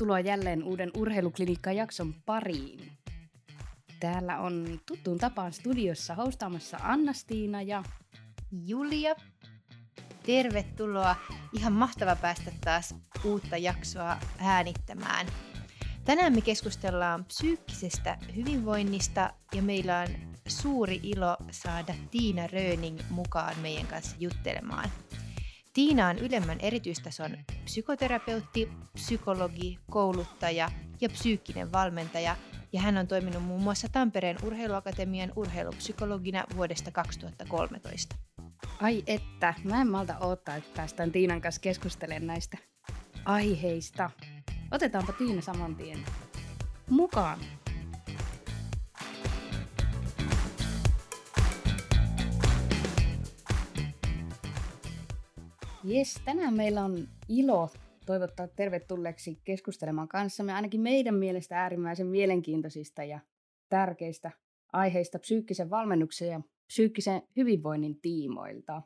Tervetuloa jälleen uuden Urheiluklinikka-jakson pariin. Täällä on tuttuun tapaan studiossa hostaamassa Anna-Stiina ja Julia. Tervetuloa. Ihan mahtava päästä taas uutta jaksoa äänittämään. Tänään me keskustellaan psyykkisestä hyvinvoinnista ja meillä on suuri ilo saada Tiina Röning mukaan meidän kanssa juttelemaan. Tiina on ylemmän erityistason psykoterapeutti, psykologi, kouluttaja ja psyykkinen valmentaja, ja hän on toiminut muun muassa Tampereen urheiluakatemian urheilupsykologina vuodesta 2013. Ai että, mä en malta odottaa, että päästään Tiinan kanssa keskustelemaan näistä aiheista. Otetaanpa Tiina saman tien mukaan. Jes, tänään meillä on ilo toivottaa tervetulleeksi keskustelemaan kanssamme ainakin meidän mielestä äärimmäisen mielenkiintoisista ja tärkeistä aiheista psyykkisen valmennuksen ja psyykkisen hyvinvoinnin tiimoilta.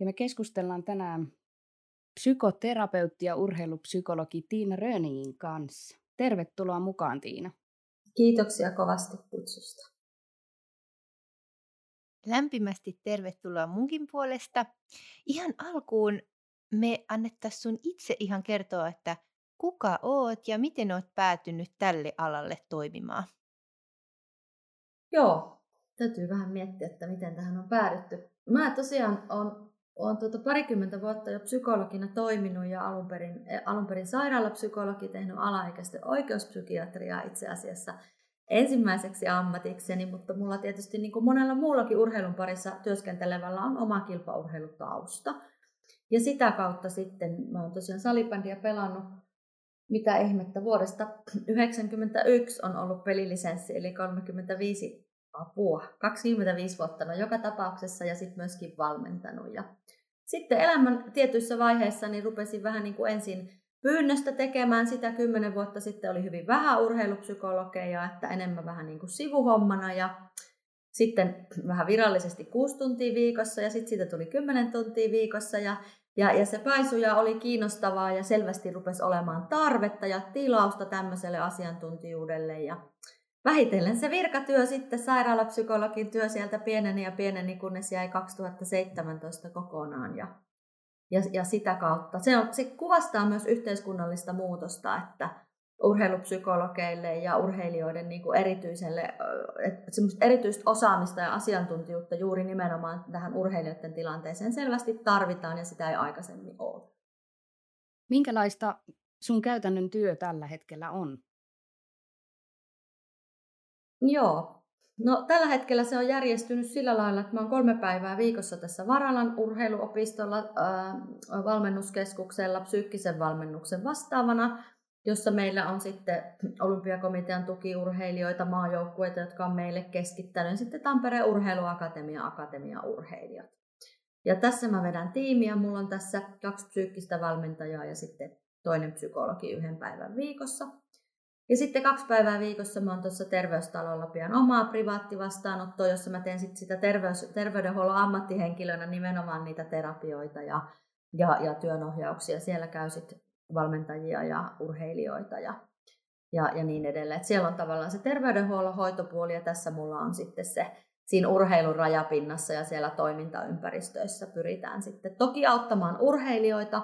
Ja me keskustellaan tänään psykoterapeutti ja urheilupsykologi Tiina Röningin kanssa. Tervetuloa mukaan Tiina. Kiitoksia kovasti kutsusta. Lämpimästi tervetuloa munkin puolesta. Ihan alkuun me annettaisiin sun itse ihan kertoa, että kuka oot ja miten oot päätynyt tälle alalle toimimaan. Joo, täytyy vähän miettiä, että miten tähän on päädytty. Mä tosiaan on, on tuota parikymmentä vuotta jo psykologina toiminut ja alun perin, eh, alun perin sairaalapsykologi tehnyt alaikäisten oikeuspsykiatriaa itse asiassa – ensimmäiseksi ammatikseni, mutta mulla tietysti niin kuin monella muullakin urheilun parissa työskentelevällä on oma kilpaurheilutausta. Ja sitä kautta sitten mä oon tosiaan salibändiä pelannut mitä ihmettä vuodesta 1991 on ollut pelilisenssi, eli 35 apua, 25 vuotta no joka tapauksessa ja sitten myöskin valmentanut. Ja sitten elämän tietyissä vaiheissa niin rupesin vähän niin kuin ensin pyynnöstä tekemään sitä. Kymmenen vuotta sitten oli hyvin vähän urheilupsykologeja, että enemmän vähän niin kuin sivuhommana ja sitten vähän virallisesti kuusi tuntia viikossa ja sitten siitä tuli kymmenen tuntia viikossa ja, ja, ja se paisuja oli kiinnostavaa ja selvästi rupesi olemaan tarvetta ja tilausta tämmöiselle asiantuntijuudelle ja vähitellen se virkatyö sitten sairaalapsykologin työ sieltä pieneni ja pieneni, kunnes jäi 2017 kokonaan ja ja, ja sitä kautta. Se, on, se kuvastaa myös yhteiskunnallista muutosta, että urheilupsykologeille ja urheilijoiden niin kuin erityiselle, että erityistä osaamista ja asiantuntijuutta juuri nimenomaan tähän urheilijoiden tilanteeseen selvästi tarvitaan ja sitä ei aikaisemmin ole. Minkälaista sun käytännön työ tällä hetkellä on? Joo, No tällä hetkellä se on järjestynyt sillä lailla, että mä oon kolme päivää viikossa tässä Varalan urheiluopistolla ää, valmennuskeskuksella psyykkisen valmennuksen vastaavana, jossa meillä on sitten olympiakomitean tukiurheilijoita, maajoukkueita, jotka on meille keskittänyt, sitten Tampereen urheiluakatemia, akatemia urheilijat. Ja tässä mä vedän tiimiä, mulla on tässä kaksi psyykkistä valmentajaa ja sitten toinen psykologi yhden päivän viikossa. Ja sitten kaksi päivää viikossa mä oon tuossa terveystalolla pian omaa privaattivastaanottoa, jossa mä teen sit sitä terveys, terveydenhuollon ammattihenkilönä nimenomaan niitä terapioita ja, ja, ja työnohjauksia. Siellä käy sitten valmentajia ja urheilijoita ja, ja, ja niin edelleen. Et siellä on tavallaan se terveydenhuollon hoitopuoli ja tässä mulla on sitten se siinä urheilun rajapinnassa ja siellä toimintaympäristöissä pyritään sitten toki auttamaan urheilijoita,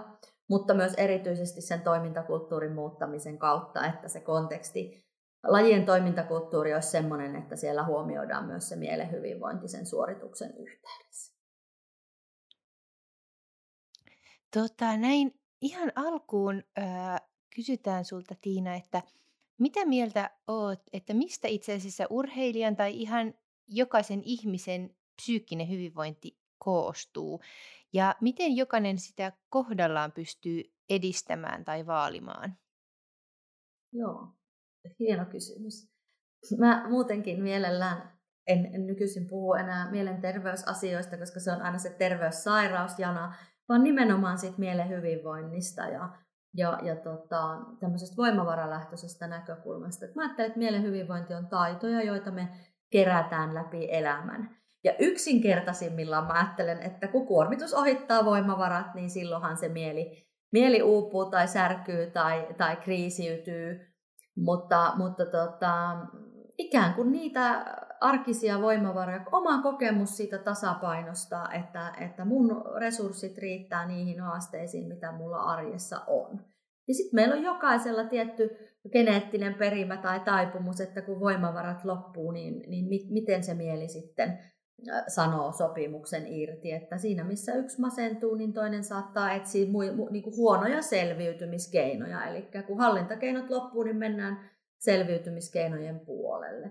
mutta myös erityisesti sen toimintakulttuurin muuttamisen kautta, että se konteksti, lajien toimintakulttuuri olisi sellainen, että siellä huomioidaan myös se mielen hyvinvointi sen suorituksen yhteydessä. Tota, näin ihan alkuun äh, kysytään sulta Tiina, että mitä mieltä oot, että mistä itse asiassa urheilijan tai ihan jokaisen ihmisen psyykkinen hyvinvointi koostuu? Ja miten jokainen sitä kohdallaan pystyy edistämään tai vaalimaan? Joo, hieno kysymys. Mä muutenkin mielellään en, nykyisin puhu enää mielenterveysasioista, koska se on aina se terveyssairausjana, vaan nimenomaan siitä mielen hyvinvoinnista ja, ja, ja tota, tämmöisestä voimavaralähtöisestä näkökulmasta. Mä ajattelen, että mielen hyvinvointi on taitoja, joita me kerätään läpi elämän. Ja yksinkertaisimmillaan mä ajattelen, että kun kuormitus ohittaa voimavarat, niin silloinhan se mieli, mieli uupuu tai särkyy tai, tai kriisiytyy, mutta, mutta tota, ikään kuin niitä arkisia voimavaroja, oma kokemus siitä tasapainosta, että, että mun resurssit riittää niihin haasteisiin, mitä mulla arjessa on. Ja sitten meillä on jokaisella tietty geneettinen perimä tai taipumus, että kun voimavarat loppuu, niin, niin mi, miten se mieli sitten sanoo sopimuksen irti, että siinä missä yksi masentuu, niin toinen saattaa etsiä mu, mu, niin kuin huonoja selviytymiskeinoja. Eli kun hallintakeinot loppuu, niin mennään selviytymiskeinojen puolelle.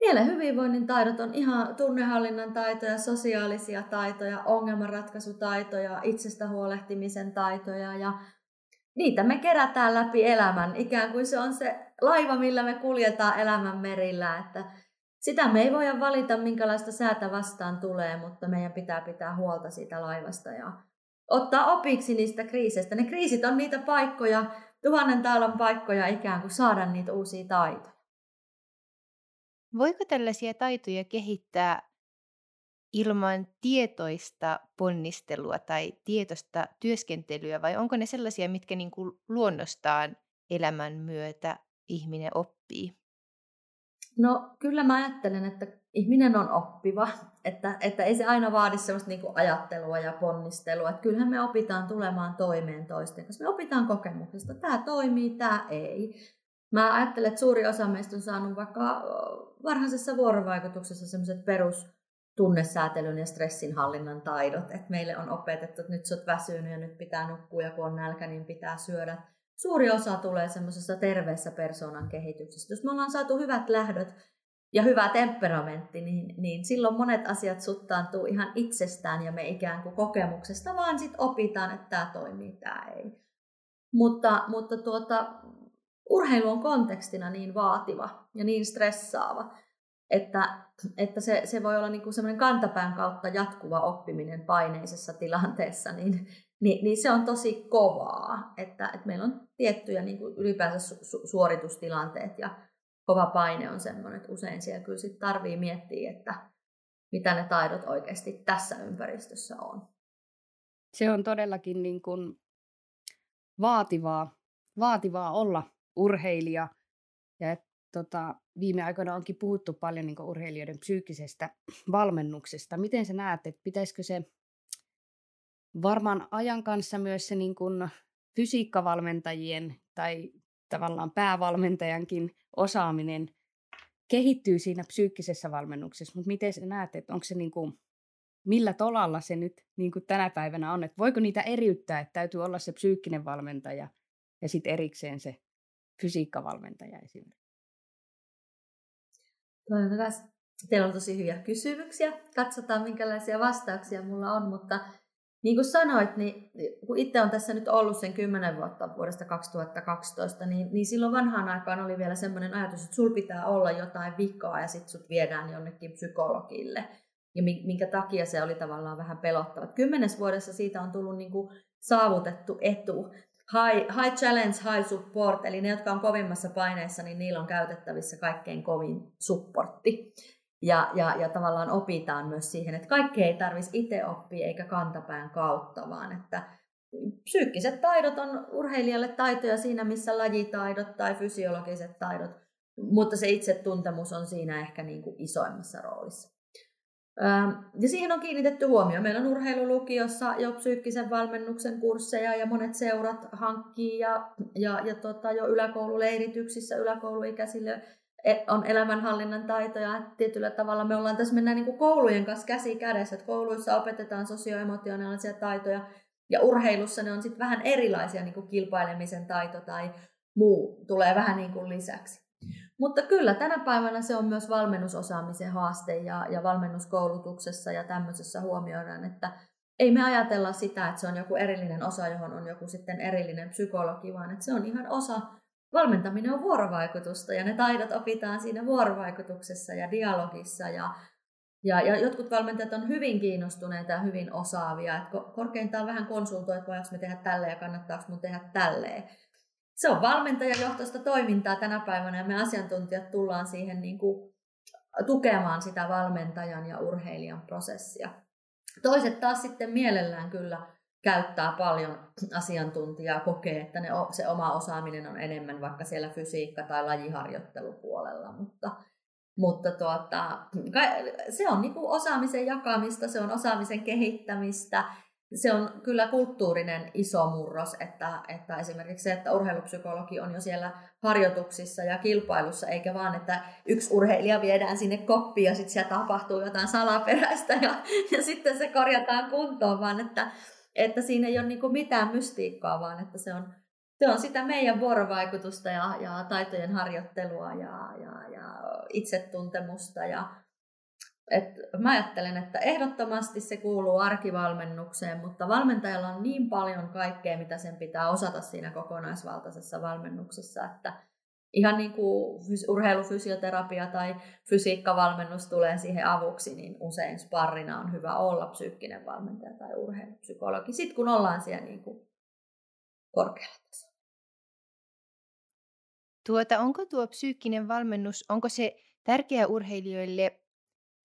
Mielen hyvinvoinnin taidot on ihan tunnehallinnan taitoja, sosiaalisia taitoja, ongelmanratkaisutaitoja, itsestä huolehtimisen taitoja ja niitä me kerätään läpi elämän. Ikään kuin se on se laiva, millä me kuljetaan elämän merillä, että sitä me ei voida valita, minkälaista säätä vastaan tulee, mutta meidän pitää pitää huolta siitä laivasta ja ottaa opiksi niistä kriiseistä. Ne kriisit on niitä paikkoja, tuhannen taalan paikkoja ikään kuin saada niitä uusia taitoja. Voiko tällaisia taitoja kehittää ilman tietoista ponnistelua tai tietoista työskentelyä vai onko ne sellaisia, mitkä niin kuin luonnostaan elämän myötä ihminen oppii? No kyllä mä ajattelen, että ihminen on oppiva, että, että ei se aina vaadi sellaista niin ajattelua ja ponnistelua. Että kyllähän me opitaan tulemaan toimeen toisten kanssa. Me opitaan kokemuksesta. Tämä toimii, tämä ei. Mä ajattelen, että suuri osa meistä on saanut vaikka varhaisessa vuorovaikutuksessa sellaiset perus tunnesäätelyn ja stressinhallinnan taidot. Että meille on opetettu, että nyt sä oot väsynyt ja nyt pitää nukkua ja kun on nälkä, niin pitää syödä. Suuri osa tulee semmoisessa terveessä persoonan kehityksestä. Jos me ollaan saatu hyvät lähdöt ja hyvä temperamentti, niin, niin silloin monet asiat suttaantuu ihan itsestään ja me ikään kuin kokemuksesta vaan sit opitaan, että tämä toimii, tämä ei. Mutta, mutta tuota, urheilu on kontekstina niin vaativa ja niin stressaava, että, että se, se voi olla niin kuin semmoinen kantapään kautta jatkuva oppiminen paineisessa tilanteessa, niin, niin, niin se on tosi kovaa, että, että meillä on tiettyjä niin kuin ylipäänsä su, suoritustilanteet ja kova paine on semmoinen, että usein siellä kyllä sit tarvii miettiä, että mitä ne taidot oikeasti tässä ympäristössä on. Se on todellakin niin kuin vaativaa, vaativaa olla urheilija. Ja et, tota, viime aikoina onkin puhuttu paljon niin urheilijoiden psyykkisestä valmennuksesta. Miten sä näet, että pitäisikö se varmaan ajan kanssa myös se niin kuin fysiikkavalmentajien tai tavallaan päävalmentajankin osaaminen kehittyy siinä psyykkisessä valmennuksessa, mutta miten sä näet, että onko se niin kuin, millä tolalla se nyt niin kuin tänä päivänä on, että voiko niitä eriyttää, että täytyy olla se psyykkinen valmentaja ja sitten erikseen se fysiikkavalmentaja esimerkiksi? Teillä on tosi hyviä kysymyksiä. Katsotaan, minkälaisia vastauksia mulla on, mutta niin kuin sanoit, niin kun itse on tässä nyt ollut sen 10 vuotta vuodesta 2012, niin, niin silloin vanhaan aikaan oli vielä semmoinen ajatus, että sul pitää olla jotain vikaa ja sitten sut viedään jonnekin psykologille. Ja minkä takia se oli tavallaan vähän pelottava. Kymmenes vuodessa siitä on tullut niin kuin saavutettu etu. High, high challenge, high support, eli ne, jotka on kovimmassa paineessa, niin niillä on käytettävissä kaikkein kovin supportti. Ja, ja, ja tavallaan opitaan myös siihen, että kaikkea ei tarvitsisi itse oppia eikä kantapään kautta, vaan että psyykkiset taidot on urheilijalle taitoja siinä, missä lajitaidot tai fysiologiset taidot, mutta se itsetuntemus on siinä ehkä niin kuin isoimmassa roolissa. Ja siihen on kiinnitetty huomio. Meillä on urheilulukiossa jo psyykkisen valmennuksen kursseja ja monet seurat hankkii ja, ja, ja tota, jo yläkoululeirityksissä yläkouluikäisille on elämänhallinnan taitoja. Tietyllä tavalla me ollaan tässä mennään niin koulujen kanssa käsi kädessä, että kouluissa opetetaan sosioemotionaalisia taitoja ja urheilussa ne on sitten vähän erilaisia, niin kuin kilpailemisen taito tai muu tulee vähän niin kuin lisäksi. Mutta kyllä tänä päivänä se on myös valmennusosaamisen haaste ja, ja valmennuskoulutuksessa ja tämmöisessä huomioidaan, että ei me ajatella sitä, että se on joku erillinen osa, johon on joku sitten erillinen psykologi, vaan että se on ihan osa, valmentaminen on vuorovaikutusta ja ne taidot opitaan siinä vuorovaikutuksessa ja dialogissa ja, ja, ja jotkut valmentajat on hyvin kiinnostuneita ja hyvin osaavia, että korkeintaan vähän konsultoi, että voidaanko me tehdä tälleen ja kannattaako mun tehdä tälleen se on valmentajajohtoista toimintaa tänä päivänä ja me asiantuntijat tullaan siihen niin kuin tukemaan sitä valmentajan ja urheilijan prosessia. Toiset taas sitten mielellään kyllä käyttää paljon asiantuntijaa, kokee, että ne, se oma osaaminen on enemmän vaikka siellä fysiikka- tai lajiharjoittelupuolella, mutta, mutta tuota, se on niin osaamisen jakamista, se on osaamisen kehittämistä, se on kyllä kulttuurinen iso murros, että, että esimerkiksi se, että urheilupsykologi on jo siellä harjoituksissa ja kilpailussa, eikä vaan, että yksi urheilija viedään sinne koppiin ja sitten siellä tapahtuu jotain salaperäistä ja, ja sitten se korjataan kuntoon, vaan että, että siinä ei ole niin mitään mystiikkaa, vaan että se on, se on sitä meidän vuorovaikutusta ja, ja taitojen harjoittelua ja, ja, ja itsetuntemusta. Ja, et mä ajattelen, että ehdottomasti se kuuluu arkivalmennukseen, mutta valmentajalla on niin paljon kaikkea, mitä sen pitää osata siinä kokonaisvaltaisessa valmennuksessa, että ihan niin kuin urheilufysioterapia tai fysiikkavalmennus tulee siihen avuksi, niin usein sparrina on hyvä olla psyykkinen valmentaja tai urheilupsykologi, sitten kun ollaan siellä niin kuin korkealla. Tuota, onko tuo psyykkinen valmennus, onko se tärkeä urheilijoille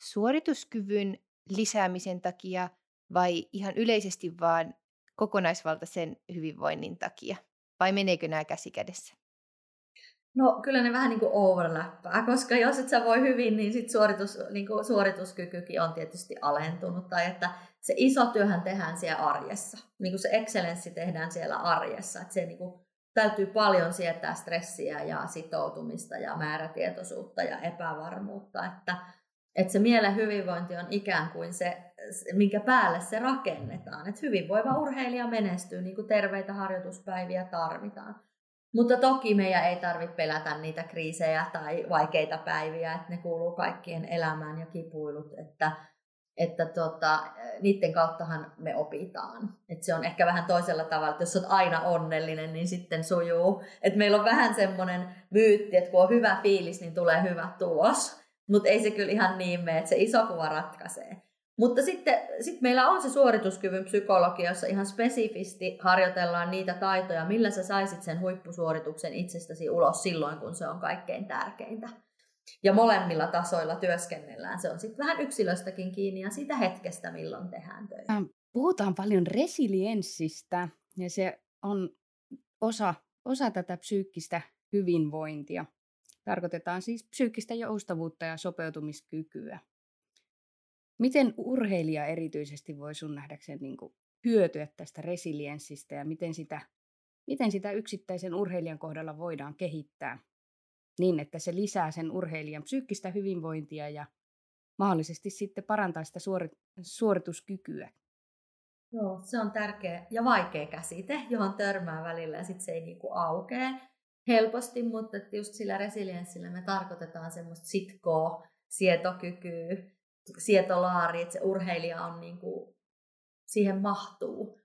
suorituskyvyn lisäämisen takia vai ihan yleisesti vaan kokonaisvaltaisen hyvinvoinnin takia? Vai meneekö nämä käsi kädessä? No kyllä ne vähän niin kuin overlappaa, koska jos et sä voi hyvin, niin sit suoritus, niin kuin suorituskykykin on tietysti alentunut. Tai että se iso työhän tehdään siellä arjessa. Niin kuin se excellenssi tehdään siellä arjessa. Että se niin kuin, täytyy paljon sietää stressiä ja sitoutumista ja määrätietoisuutta ja epävarmuutta. Että että se mielen hyvinvointi on ikään kuin se, minkä päälle se rakennetaan. Että hyvinvoiva urheilija menestyy, niin kuin terveitä harjoituspäiviä tarvitaan. Mutta toki meidän ei tarvitse pelätä niitä kriisejä tai vaikeita päiviä, että ne kuuluu kaikkien elämään ja kipuilut, että, että tota, niiden kauttahan me opitaan. Et se on ehkä vähän toisella tavalla, että jos olet aina onnellinen, niin sitten sujuu. Et meillä on vähän semmoinen myytti, että kun on hyvä fiilis, niin tulee hyvä tulos. Mutta ei se kyllä ihan niin mene, että se iso kuva ratkaisee. Mutta sitten sit meillä on se suorituskyvyn psykologia, jossa ihan spesifisti harjoitellaan niitä taitoja, millä sä saisit sen huippusuorituksen itsestäsi ulos silloin, kun se on kaikkein tärkeintä. Ja molemmilla tasoilla työskennellään. Se on sitten vähän yksilöstäkin kiinni ja siitä hetkestä, milloin tehdään töitä. Puhutaan paljon resilienssistä ja se on osa, osa tätä psyykkistä hyvinvointia. Tarkoitetaan siis psyykkistä joustavuutta ja sopeutumiskykyä. Miten urheilija erityisesti voi sun nähdäkseen niin kuin hyötyä tästä resilienssistä ja miten sitä, miten sitä yksittäisen urheilijan kohdalla voidaan kehittää niin, että se lisää sen urheilijan psyykkistä hyvinvointia ja mahdollisesti sitten parantaa sitä suorituskykyä. Joo, se on tärkeä ja vaikea käsite, johon törmää välillä ja sitten se ei niinku aukee helposti, mutta just sillä resilienssillä me tarkoitetaan semmoista sitkoa, sietokykyä, sietolaari, että se urheilija on niin kuin, siihen mahtuu.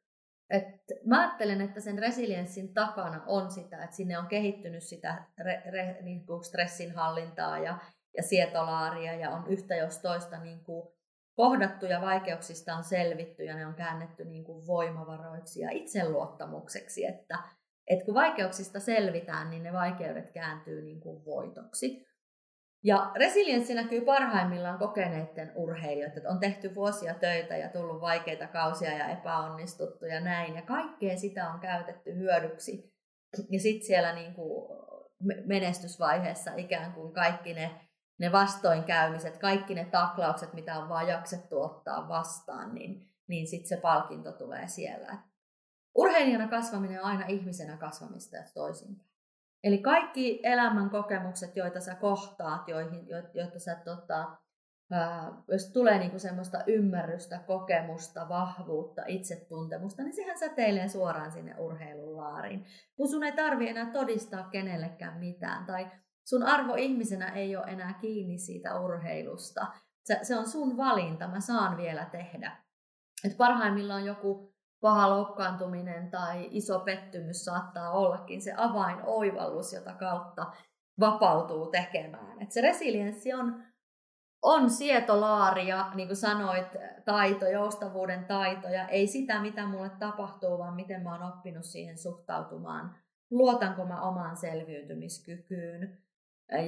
Et mä ajattelen, että sen resilienssin takana on sitä, että sinne on kehittynyt sitä re, re, niin kuin stressin hallintaa ja, ja sietolaaria ja on yhtä jos toista niin kuin kohdattu ja vaikeuksista on selvitty ja ne on käännetty niin kuin voimavaroiksi ja itseluottamukseksi, että että kun vaikeuksista selvitään, niin ne vaikeudet kääntyy niin kuin voitoksi. Ja resilienssi näkyy parhaimmillaan kokeneiden urheilijoiden, että on tehty vuosia töitä ja tullut vaikeita kausia ja epäonnistuttu ja näin. Ja kaikkea sitä on käytetty hyödyksi. Ja sitten siellä niin kuin menestysvaiheessa ikään kuin kaikki ne, ne vastoinkäymiset, kaikki ne taklaukset, mitä on vaan jaksettu ottaa vastaan, niin, niin sitten se palkinto tulee siellä. Urheilijana kasvaminen on aina ihmisenä kasvamista ja toisinpäin. Eli kaikki elämän kokemukset, joita sä kohtaat, joihin, jo, joita sä tota, ää, jos tulee niinku semmoista ymmärrystä, kokemusta, vahvuutta, itsetuntemusta, niin sehän säteilee suoraan sinne urheilun laariin. Kun sun ei tarvi enää todistaa kenellekään mitään, tai sun arvo ihmisenä ei ole enää kiinni siitä urheilusta. Se, se on sun valinta, mä saan vielä tehdä. Et parhaimmillaan joku paha loukkaantuminen tai iso pettymys saattaa ollakin se avainoivallus, jota kautta vapautuu tekemään. Et se resilienssi on, on sietolaari ja niin kuin sanoit, taito, joustavuuden taito ja ei sitä, mitä mulle tapahtuu, vaan miten mä oon oppinut siihen suhtautumaan. Luotanko mä omaan selviytymiskykyyn.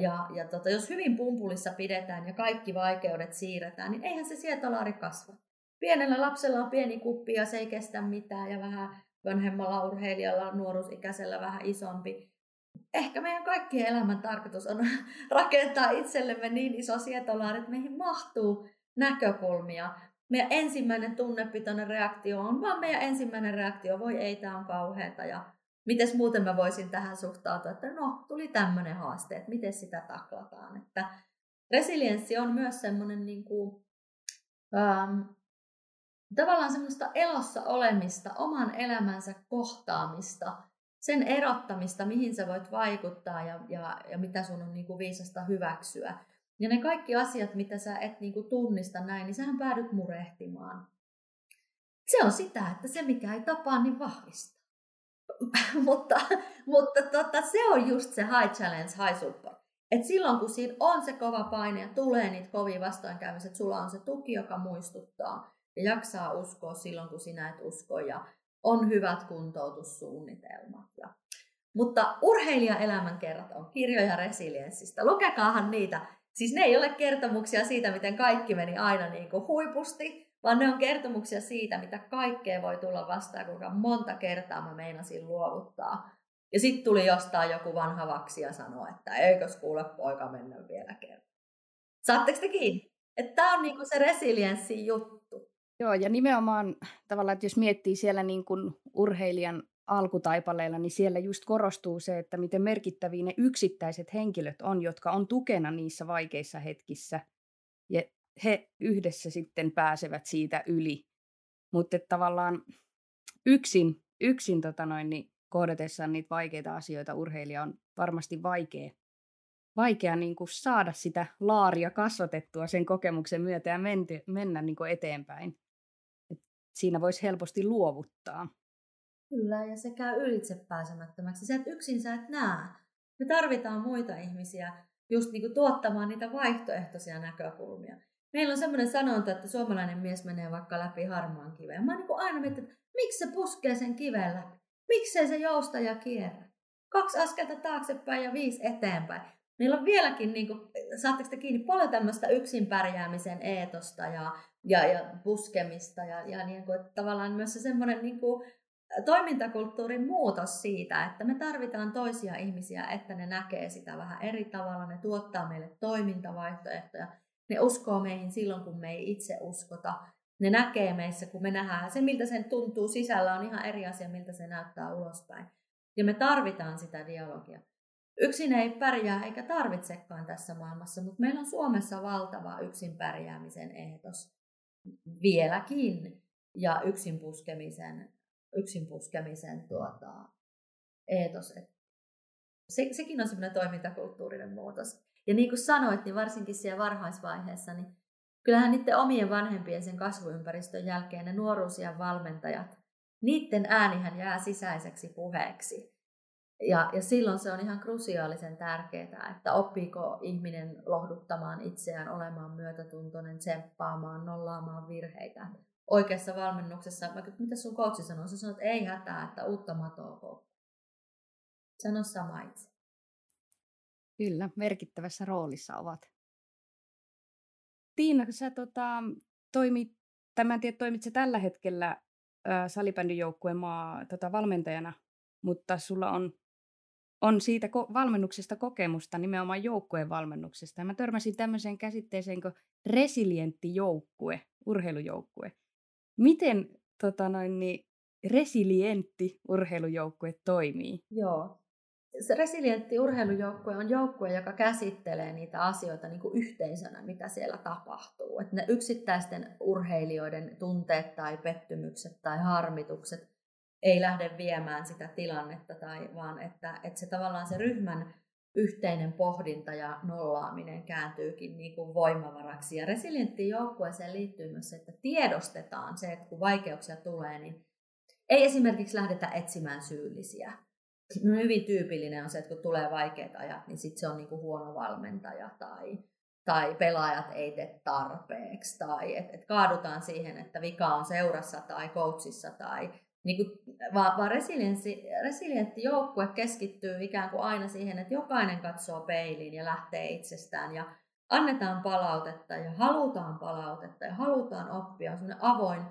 Ja, ja tota, jos hyvin pumpulissa pidetään ja kaikki vaikeudet siirretään, niin eihän se sietolaari kasva. Pienellä lapsella on pieni kuppi ja se ei kestä mitään ja vähän vanhemmalla urheilijalla, nuoruusikäisellä vähän isompi. Ehkä meidän kaikkien elämän tarkoitus on rakentaa itsellemme niin iso sietolaari, että meihin mahtuu näkökulmia. Meidän ensimmäinen tunnepitoinen reaktio on vaan meidän ensimmäinen reaktio, voi ei, tämä on kauheata ja miten muuten mä voisin tähän suhtautua, että no, tuli tämmöinen haaste, että miten sitä taklataan. Että resilienssi on myös semmoinen niin kuin, ähm, tavallaan semmoista elossa olemista, oman elämänsä kohtaamista, sen erottamista, mihin sä voit vaikuttaa ja, ja, ja mitä sun on niin kuin viisasta hyväksyä. Ja ne kaikki asiat, mitä sä et niin kuin tunnista näin, niin sähän päädyt murehtimaan. Se on sitä, että se mikä ei tapaa, niin vahvistaa. mutta mutta tota, se on just se high challenge, high support. Et silloin kun siinä on se kova paine ja tulee niitä kovia vastoinkäymisiä, sulla on se tuki, joka muistuttaa ja jaksaa uskoa silloin, kun sinä et usko ja on hyvät kuntoutussuunnitelmat. Ja... Mutta urheilijaelämän kerrat on kirjoja resilienssistä. Lukekaahan niitä. Siis ne ei ole kertomuksia siitä, miten kaikki meni aina niin kuin huipusti, vaan ne on kertomuksia siitä, mitä kaikkea voi tulla vastaan, kuinka monta kertaa mä meinasin luovuttaa. Ja sitten tuli jostain joku vanha vaksi ja sanoi, että eikös kuule poika mennä vielä kerran. Saatteko te kiinni? Tämä on niinku se resilienssi juttu. Joo, ja nimenomaan tavallaan, että jos miettii siellä niin kuin urheilijan alkutaipaleilla, niin siellä just korostuu se, että miten merkittäviä ne yksittäiset henkilöt on, jotka on tukena niissä vaikeissa hetkissä. Ja he yhdessä sitten pääsevät siitä yli. Mutta tavallaan yksin, yksin tota noin, niin kohdatessaan niitä vaikeita asioita urheilija on varmasti vaikea, vaikea niin kuin saada sitä laaria kasvatettua sen kokemuksen myötä ja menty, mennä niin kuin eteenpäin. Et siinä voisi helposti luovuttaa. Kyllä, ja se käy ylitsepääsemättömäksi. Se, että yksin sä et näe. Me tarvitaan muita ihmisiä just niin kuin tuottamaan niitä vaihtoehtoisia näkökulmia. Meillä on semmoinen sanonta, että suomalainen mies menee vaikka läpi harmaan kiveen. Mä oon niin aina miettinyt, että miksi se puskee sen kiven läpi? Miksei se jousta ja kierrä? Kaksi askelta taaksepäin ja viisi eteenpäin. Meillä on vieläkin, niin kuin, saatteko te kiinni, paljon tämmöistä yksin pärjäämisen eetosta ja, ja, ja puskemista ja, ja niin kuin, tavallaan myös se semmoinen niin kuin, toimintakulttuurin muutos siitä, että me tarvitaan toisia ihmisiä, että ne näkee sitä vähän eri tavalla, ne tuottaa meille toimintavaihtoehtoja, ne uskoo meihin silloin, kun me ei itse uskota, ne näkee meissä, kun me nähdään. Se, miltä sen tuntuu sisällä, on ihan eri asia, miltä se näyttää ulospäin. Ja me tarvitaan sitä dialogia. Yksin ei pärjää eikä tarvitsekaan tässä maailmassa, mutta meillä on Suomessa valtava yksin pärjäämisen ehdotus vieläkin ja yksin puskemisen, yksin puskemisen tuota, eetos. Se, sekin on semmoinen toimintakulttuurinen muutos. Ja niin kuin sanoit, niin varsinkin siellä varhaisvaiheessa, niin kyllähän niiden omien vanhempien sen kasvuympäristön jälkeen ne nuoruusien valmentajat, niiden äänihän jää sisäiseksi puheeksi. Ja, ja silloin se on ihan krusiaalisen tärkeää, että oppiiko ihminen lohduttamaan itseään, olemaan myötätuntoinen, tsemppaamaan, nollaamaan virheitä. Oikeassa valmennuksessa, mä mitä sun coachi sanoo, sä sanot, että ei hätää, että uutta matoa Sano sama itse. Kyllä, merkittävässä roolissa ovat. Tiina, sä tota, toimit, tämän tiedä, toimit sä tällä hetkellä salibändijoukkueen maa tota, valmentajana, mutta sulla on, on siitä ko- valmennuksesta kokemusta, nimenomaan joukkueen valmennuksesta. Ja mä törmäsin tämmöiseen käsitteeseen kuin resilientti joukkue, urheilujoukkue. Miten tota noin, niin, resilientti urheilujoukkue toimii? Joo, se resilientti urheilujoukkue on joukkue, joka käsittelee niitä asioita niin kuin yhteisönä, mitä siellä tapahtuu. Että ne yksittäisten urheilijoiden tunteet tai pettymykset tai harmitukset ei lähde viemään sitä tilannetta, tai, vaan että, että se tavallaan se ryhmän yhteinen pohdinta ja nollaaminen kääntyykin niin kuin voimavaraksi. Ja resilienttiin joukkueeseen liittyy myös se, että tiedostetaan se, että kun vaikeuksia tulee, niin ei esimerkiksi lähdetä etsimään syyllisiä, no hyvin tyypillinen on se, että kun tulee vaikeat ajat, niin sitten se on niinku huono valmentaja tai, tai pelaajat ei tee tarpeeksi tai että et kaadutaan siihen, että vika on seurassa tai coachissa tai niin kuin, vaan, vaan resilientti joukkue keskittyy ikään kuin aina siihen, että jokainen katsoo peiliin ja lähtee itsestään ja annetaan palautetta ja halutaan palautetta ja halutaan oppia, on semmoinen avoin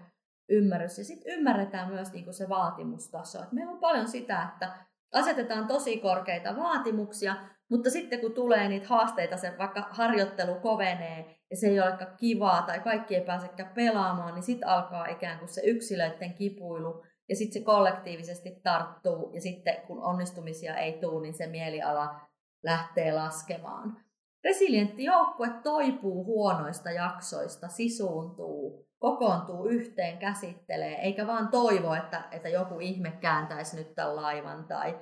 ymmärrys. Ja sitten ymmärretään myös niin kuin se vaatimustaso. Et meillä on paljon sitä, että asetetaan tosi korkeita vaatimuksia, mutta sitten kun tulee niitä haasteita, se vaikka harjoittelu kovenee ja se ei ole kivaa tai kaikki ei pääsekään pelaamaan, niin sitten alkaa ikään kuin se yksilöiden kipuilu ja sitten se kollektiivisesti tarttuu ja sitten kun onnistumisia ei tule, niin se mieliala lähtee laskemaan. Resilientti joukkue toipuu huonoista jaksoista, sisuuntuu, kokoontuu yhteen, käsittelee, eikä vaan toivo, että, että joku ihme kääntäisi nyt tämän laivan tai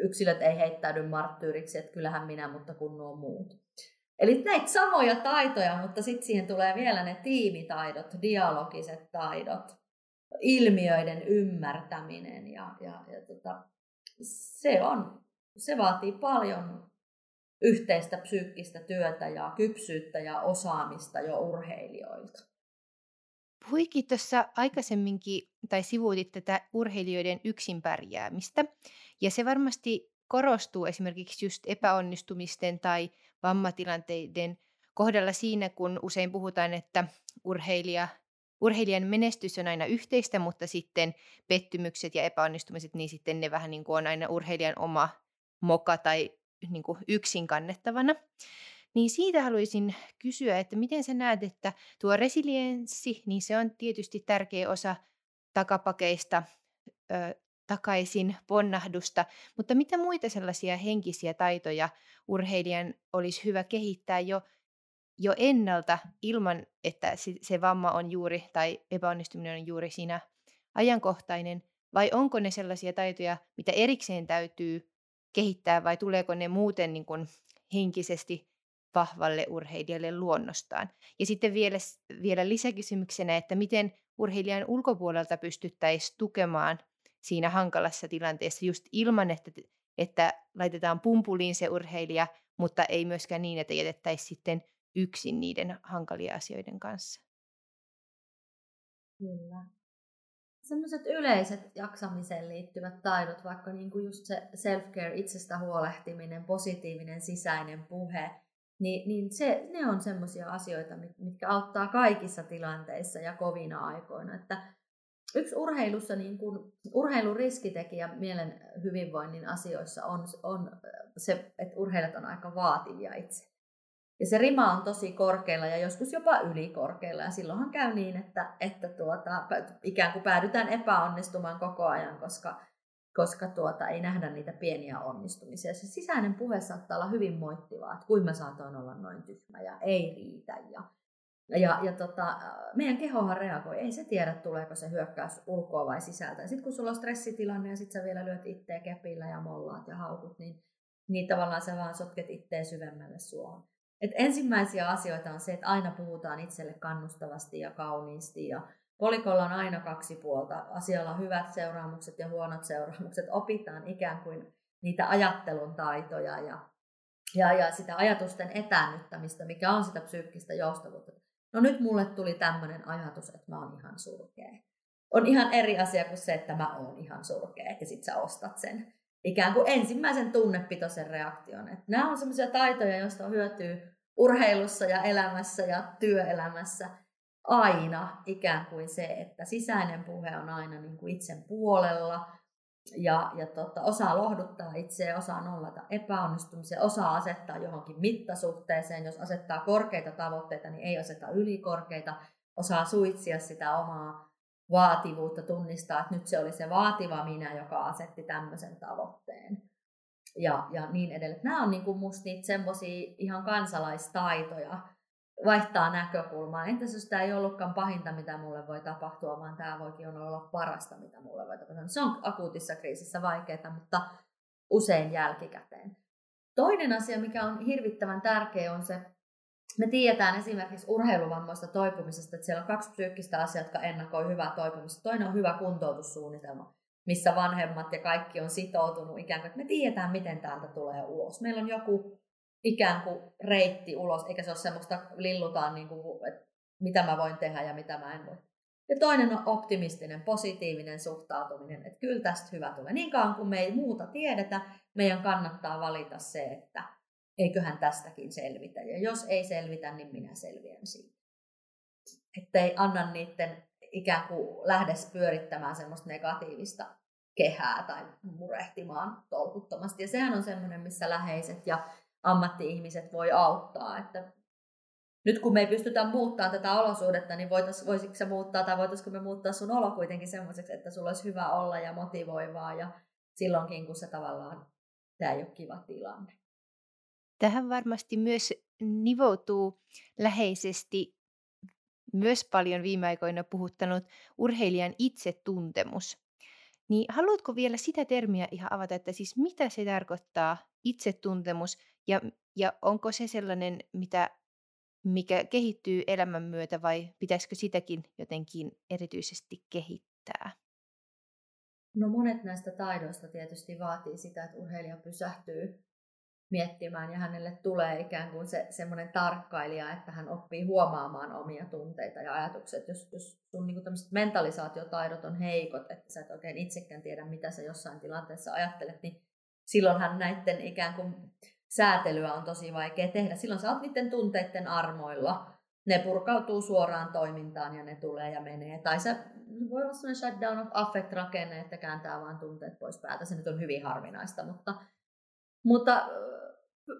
yksilöt ei heittäydy marttyyriksi, että kyllähän minä, mutta kun nuo muut. Eli näitä samoja taitoja, mutta sitten siihen tulee vielä ne tiimitaidot, dialogiset taidot, ilmiöiden ymmärtäminen ja, ja, ja tota, se, on, se vaatii paljon yhteistä psyykkistä työtä ja kypsyyttä ja osaamista jo urheilijoilta. Puhuikin tuossa aikaisemminkin, tai sivuutit tätä urheilijoiden yksin pärjäämistä, ja se varmasti korostuu esimerkiksi just epäonnistumisten tai vammatilanteiden kohdalla siinä, kun usein puhutaan, että urheilija, urheilijan menestys on aina yhteistä, mutta sitten pettymykset ja epäonnistumiset, niin sitten ne vähän niin kuin on aina urheilijan oma moka tai niin kuin yksin kannettavana. Niin siitä haluaisin kysyä, että miten sä näet, että tuo resilienssi, niin se on tietysti tärkeä osa takapakeista ö, takaisin ponnahdusta, mutta mitä muita sellaisia henkisiä taitoja urheilijan olisi hyvä kehittää jo, jo ennalta ilman, että se vamma on juuri tai epäonnistuminen on juuri siinä ajankohtainen, vai onko ne sellaisia taitoja, mitä erikseen täytyy kehittää vai tuleeko ne muuten niin kuin henkisesti vahvalle urheilijalle luonnostaan. Ja sitten vielä, vielä lisäkysymyksenä, että miten urheilijan ulkopuolelta pystyttäisiin tukemaan siinä hankalassa tilanteessa just ilman, että, että laitetaan pumpuliin se urheilija, mutta ei myöskään niin, että jätettäisiin sitten yksin niiden hankalien asioiden kanssa. Kyllä. Sellaiset yleiset jaksamiseen liittyvät taidot, vaikka niin kuin just se self-care, itsestä huolehtiminen, positiivinen sisäinen puhe, niin, niin se, ne on semmoisia asioita, mitkä auttaa kaikissa tilanteissa ja kovina aikoina. Että yksi urheilussa, niin kuin, urheilun riskitekijä mielen hyvinvoinnin asioissa on, on se, että urheilijat on aika vaativia itse. Ja se rima on tosi korkealla ja joskus jopa ylikorkealla. Ja silloinhan käy niin, että, että tuota, ikään kuin päädytään epäonnistumaan koko ajan, koska koska tuota, ei nähdä niitä pieniä onnistumisia. Se sisäinen puhe saattaa olla hyvin moittivaa, että kuin mä saatoin olla noin tyhmä ja ei riitä. Ja, ja, ja tota, meidän kehohan reagoi, ei se tiedä tuleeko se hyökkäys ulkoa vai sisältä. sitten kun sulla on stressitilanne ja sitten sä vielä lyöt itteä kepillä ja mollaat ja haukut, niin, niin tavallaan sä vaan sotket itteen syvemmälle suohon. Et ensimmäisiä asioita on se, että aina puhutaan itselle kannustavasti ja kauniisti ja Kolikolla on aina kaksi puolta. Asialla on hyvät seuraamukset ja huonot seuraamukset. Opitaan ikään kuin niitä ajattelun taitoja ja, ja, ja sitä ajatusten etäännyttämistä, mikä on sitä psyykkistä joustavuutta. No nyt mulle tuli tämmöinen ajatus, että mä oon ihan surkea. On ihan eri asia kuin se, että mä oon ihan surkea ja sit sä ostat sen ikään kuin ensimmäisen tunnepitoisen reaktion. Että nämä on sellaisia taitoja, joista on hyötyä urheilussa ja elämässä ja työelämässä aina ikään kuin se, että sisäinen puhe on aina niin kuin itsen puolella ja, ja tota, osaa lohduttaa itseä, osaa nollata epäonnistumisia, osaa asettaa johonkin mittasuhteeseen. Jos asettaa korkeita tavoitteita, niin ei aseta ylikorkeita. Osaa suitsia sitä omaa vaativuutta, tunnistaa, että nyt se oli se vaativa minä, joka asetti tämmöisen tavoitteen. Ja, ja niin edelleen. Nämä on niin kuin musta niitä semmoisia ihan kansalaistaitoja, vaihtaa näkökulmaa. Entäs jos tämä ei ollutkaan pahinta, mitä mulle voi tapahtua, vaan tämä voikin olla parasta, mitä mulle voi tapahtua. Se on akuutissa kriisissä vaikeaa, mutta usein jälkikäteen. Toinen asia, mikä on hirvittävän tärkeä, on se, me tiedetään esimerkiksi urheiluvammoista toipumisesta, että siellä on kaksi psyykkistä asiaa, jotka ennakoi hyvää toipumista. Toinen on hyvä kuntoutussuunnitelma, missä vanhemmat ja kaikki on sitoutunut ikään kuin, että me tiedetään, miten täältä tulee ulos. Meillä on joku ikään kuin reitti ulos, eikä se ole semmoista lillutaan, niin kuin, että mitä mä voin tehdä ja mitä mä en voi. Ja toinen on optimistinen, positiivinen suhtautuminen, että kyllä tästä hyvä tulee. Niin kauan kuin me ei muuta tiedetä, meidän kannattaa valita se, että, eiköhän tästäkin selvitä. Ja jos ei selvitä, niin minä selviän siitä. Että ei anna niiden ikään kuin lähdes pyörittämään semmoista negatiivista kehää tai murehtimaan tolkuttomasti. Ja sehän on semmoinen, missä läheiset ja ammatti-ihmiset voi auttaa. Että nyt kun me ei pystytä muuttamaan tätä olosuhdetta, niin voitais, voisiko se muuttaa tai voitaisiko me muuttaa sun olo kuitenkin semmoiseksi, että sulla olisi hyvä olla ja motivoivaa ja silloinkin, kun se tavallaan, tämä ei ole kiva tilanne. Tähän varmasti myös nivoutuu läheisesti myös paljon viime aikoina puhuttanut urheilijan itsetuntemus. Niin haluatko vielä sitä termiä ihan avata, että siis mitä se tarkoittaa itsetuntemus ja, ja onko se sellainen, mitä, mikä kehittyy elämän myötä vai pitäisikö sitäkin jotenkin erityisesti kehittää? No monet näistä taidoista tietysti vaatii sitä, että urheilija pysähtyy miettimään ja hänelle tulee ikään kuin se semmoinen tarkkailija, että hän oppii huomaamaan omia tunteita ja ajatukset. Jos, jos sun niin mentalisaatiotaidot on heikot, että sä et oikein itsekään tiedä, mitä sä jossain tilanteessa ajattelet, niin silloinhan näiden ikään kuin säätelyä on tosi vaikea tehdä. Silloin sä oot niiden tunteiden armoilla. Ne purkautuu suoraan toimintaan ja ne tulee ja menee. Tai se voi olla sellainen shutdown of affect rakenne, että kääntää vaan tunteet pois päältä. Se nyt on hyvin harvinaista, mutta, mutta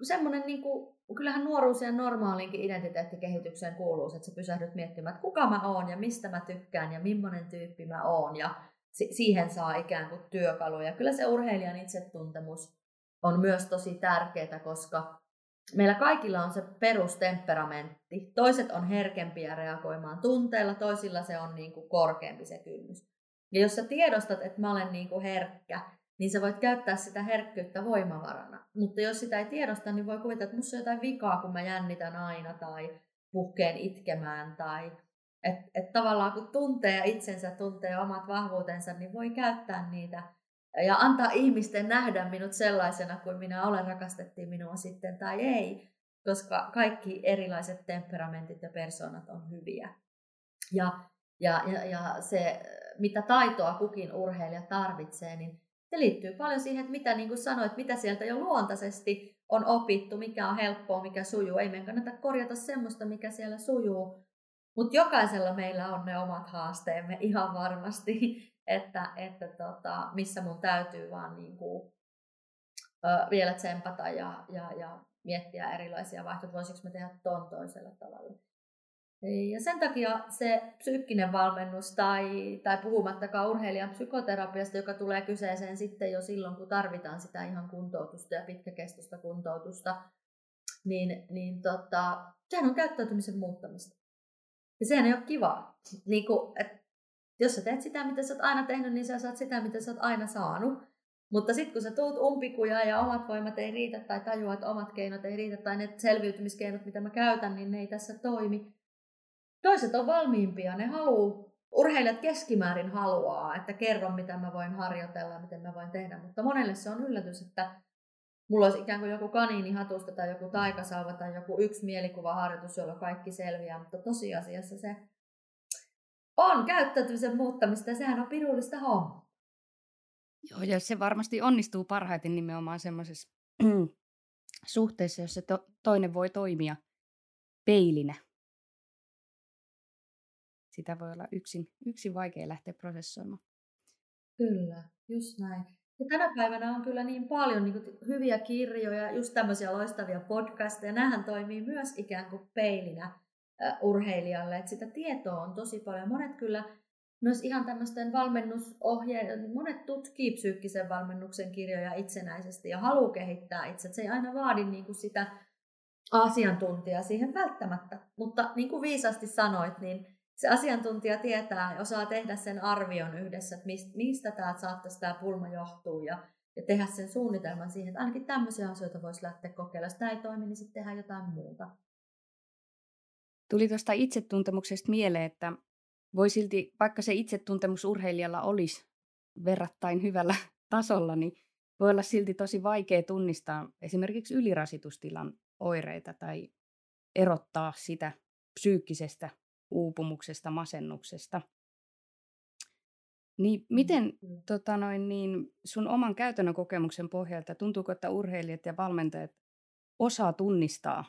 semmoinen, niin kuin, kyllähän nuoruus ja normaalinkin identiteettikehitykseen kuuluu, että sä pysähdyt miettimään, että kuka mä oon ja mistä mä tykkään ja millainen tyyppi mä oon ja si- siihen saa ikään kuin työkaluja. Kyllä se urheilijan itsetuntemus on myös tosi tärkeää, koska meillä kaikilla on se perustemperamentti. Toiset on herkempiä reagoimaan tunteella, toisilla se on niin kuin korkeampi se kynnys. Ja jos sä tiedostat, että mä olen niin kuin herkkä, niin sä voit käyttää sitä herkkyyttä voimavarana. Mutta jos sitä ei tiedosta, niin voi kuvitella, että musta on jotain vikaa, kun mä jännitän aina tai puhkeen itkemään tai että et tavallaan kun tuntee itsensä, tuntee omat vahvuutensa, niin voi käyttää niitä ja antaa ihmisten nähdä minut sellaisena kuin minä olen, rakastettiin minua sitten tai ei, koska kaikki erilaiset temperamentit ja persoonat on hyviä. Ja, ja, ja, ja se, mitä taitoa kukin urheilija tarvitsee, niin se liittyy paljon siihen, että mitä niin kuin sanoit, mitä sieltä jo luontaisesti on opittu, mikä on helppoa, mikä sujuu. Ei meidän kannata korjata semmoista, mikä siellä sujuu, mutta jokaisella meillä on ne omat haasteemme ihan varmasti, että, että tota, missä mun täytyy vaan niin kuin, ö, vielä tsempata ja, ja, ja miettiä erilaisia vaihtoehtoja, voisiko me tehdä ton toisella tavalla. Ja sen takia se psyykkinen valmennus tai, tai puhumattakaan urheilijan psykoterapiasta, joka tulee kyseeseen sitten jo silloin, kun tarvitaan sitä ihan kuntoutusta ja pitkäkestoista kuntoutusta, niin, niin tota, sehän on käyttäytymisen muuttamista. Ja sehän ei ole kivaa. Niin kuin, että jos sä teet sitä, mitä sä oot aina tehnyt, niin sä saat sitä, mitä sä oot aina saanut. Mutta sitten kun sä tuut umpikuja ja omat voimat ei riitä tai tajuat, että omat keinot ei riitä tai ne selviytymiskeinot, mitä mä käytän, niin ne ei tässä toimi. Toiset on valmiimpia, ne haluu, urheilijat keskimäärin haluaa, että kerron mitä mä voin harjoitella, miten mä voin tehdä, mutta monelle se on yllätys, että mulla olisi ikään kuin joku kaniini hatusta tai joku taikasauva tai joku yksi mielikuvaharjoitus, jolla kaikki selviää, mutta tosiasiassa se on käyttäytymisen muuttamista ja sehän on pirullista homma. Joo, ja se varmasti onnistuu parhaiten nimenomaan semmoisessa suhteessa, jossa to- toinen voi toimia peilinä. Sitä voi olla yksin, yksin vaikea lähteä prosessoimaan. Kyllä, just näin. Ja tänä päivänä on kyllä niin paljon niin hyviä kirjoja, just tämmöisiä loistavia podcasteja. Nämähän toimii myös ikään kuin peilinä urheilijalle, että sitä tietoa on tosi paljon. Monet kyllä myös ihan tämmöisten valmennusohjeiden, monet tutkii psyykkisen valmennuksen kirjoja itsenäisesti ja haluaa kehittää itse. Se ei aina vaadi niin kuin sitä asiantuntijaa siihen välttämättä, mutta niin kuin viisasti sanoit, niin se asiantuntija tietää ja osaa tehdä sen arvion yhdessä, että mistä, tämä saattaisi tämä pulma johtuu ja, ja tehdä sen suunnitelman siihen, että ainakin tämmöisiä asioita voisi lähteä kokeilemaan. Jos tämä ei toimi, niin sitten tehdään jotain muuta. Tuli tuosta itsetuntemuksesta mieleen, että voi silti, vaikka se itsetuntemus urheilijalla olisi verrattain hyvällä tasolla, niin voi olla silti tosi vaikea tunnistaa esimerkiksi ylirasitustilan oireita tai erottaa sitä psyykkisestä uupumuksesta, masennuksesta. Niin miten mm. tota noin, niin sun oman käytännön kokemuksen pohjalta, tuntuuko, että urheilijat ja valmentajat osaa tunnistaa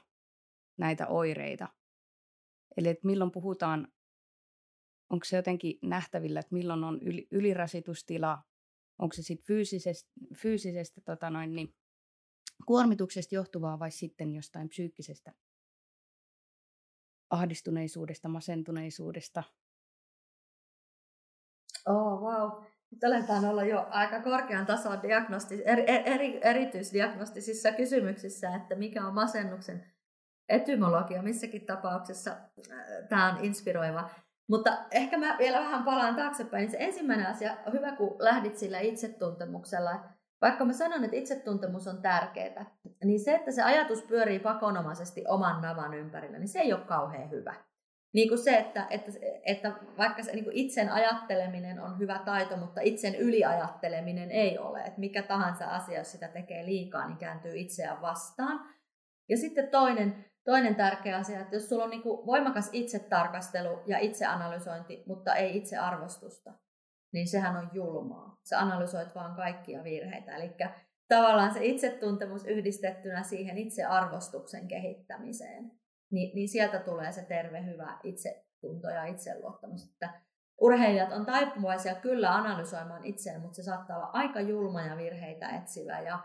näitä oireita. Eli että milloin puhutaan, onko se jotenkin nähtävillä, että milloin on yli, ylirasitustila, onko se sitten fyysisestä, fyysisestä tota noin, niin, kuormituksesta johtuvaa vai sitten jostain psyykkisestä ahdistuneisuudesta, masentuneisuudesta. Oh, wow. Nyt aletaan olla jo aika korkean tason diagnostis, eri, eri, erityisdiagnostisissa kysymyksissä, että mikä on masennuksen etymologia missäkin tapauksessa. Äh, Tämä on inspiroiva. Mutta ehkä mä vielä vähän palaan taaksepäin. Se ensimmäinen asia on hyvä, kun lähdit sillä itsetuntemuksella. Vaikka mä sanon, että itsetuntemus on tärkeää, niin se, että se ajatus pyörii pakonomaisesti oman navan ympärillä, niin se ei ole kauhean hyvä. Niin kuin se, että, että, että vaikka se niin kuin itsen ajatteleminen on hyvä taito, mutta itsen yliajatteleminen ei ole. Että mikä tahansa asia, jos sitä tekee liikaa, niin kääntyy itseään vastaan. Ja sitten toinen, toinen tärkeä asia, että jos sulla on niin kuin voimakas itsetarkastelu ja itseanalysointi, mutta ei itsearvostusta, niin sehän on julmaa. Sä analysoit vaan kaikkia virheitä. Eli tavallaan se itsetuntemus yhdistettynä siihen itsearvostuksen kehittämiseen, niin, niin sieltä tulee se terve, hyvä itsetunto ja itseluottamus. Että urheilijat on taipuvaisia kyllä analysoimaan itseään, mutta se saattaa olla aika julma ja virheitä etsivä ja,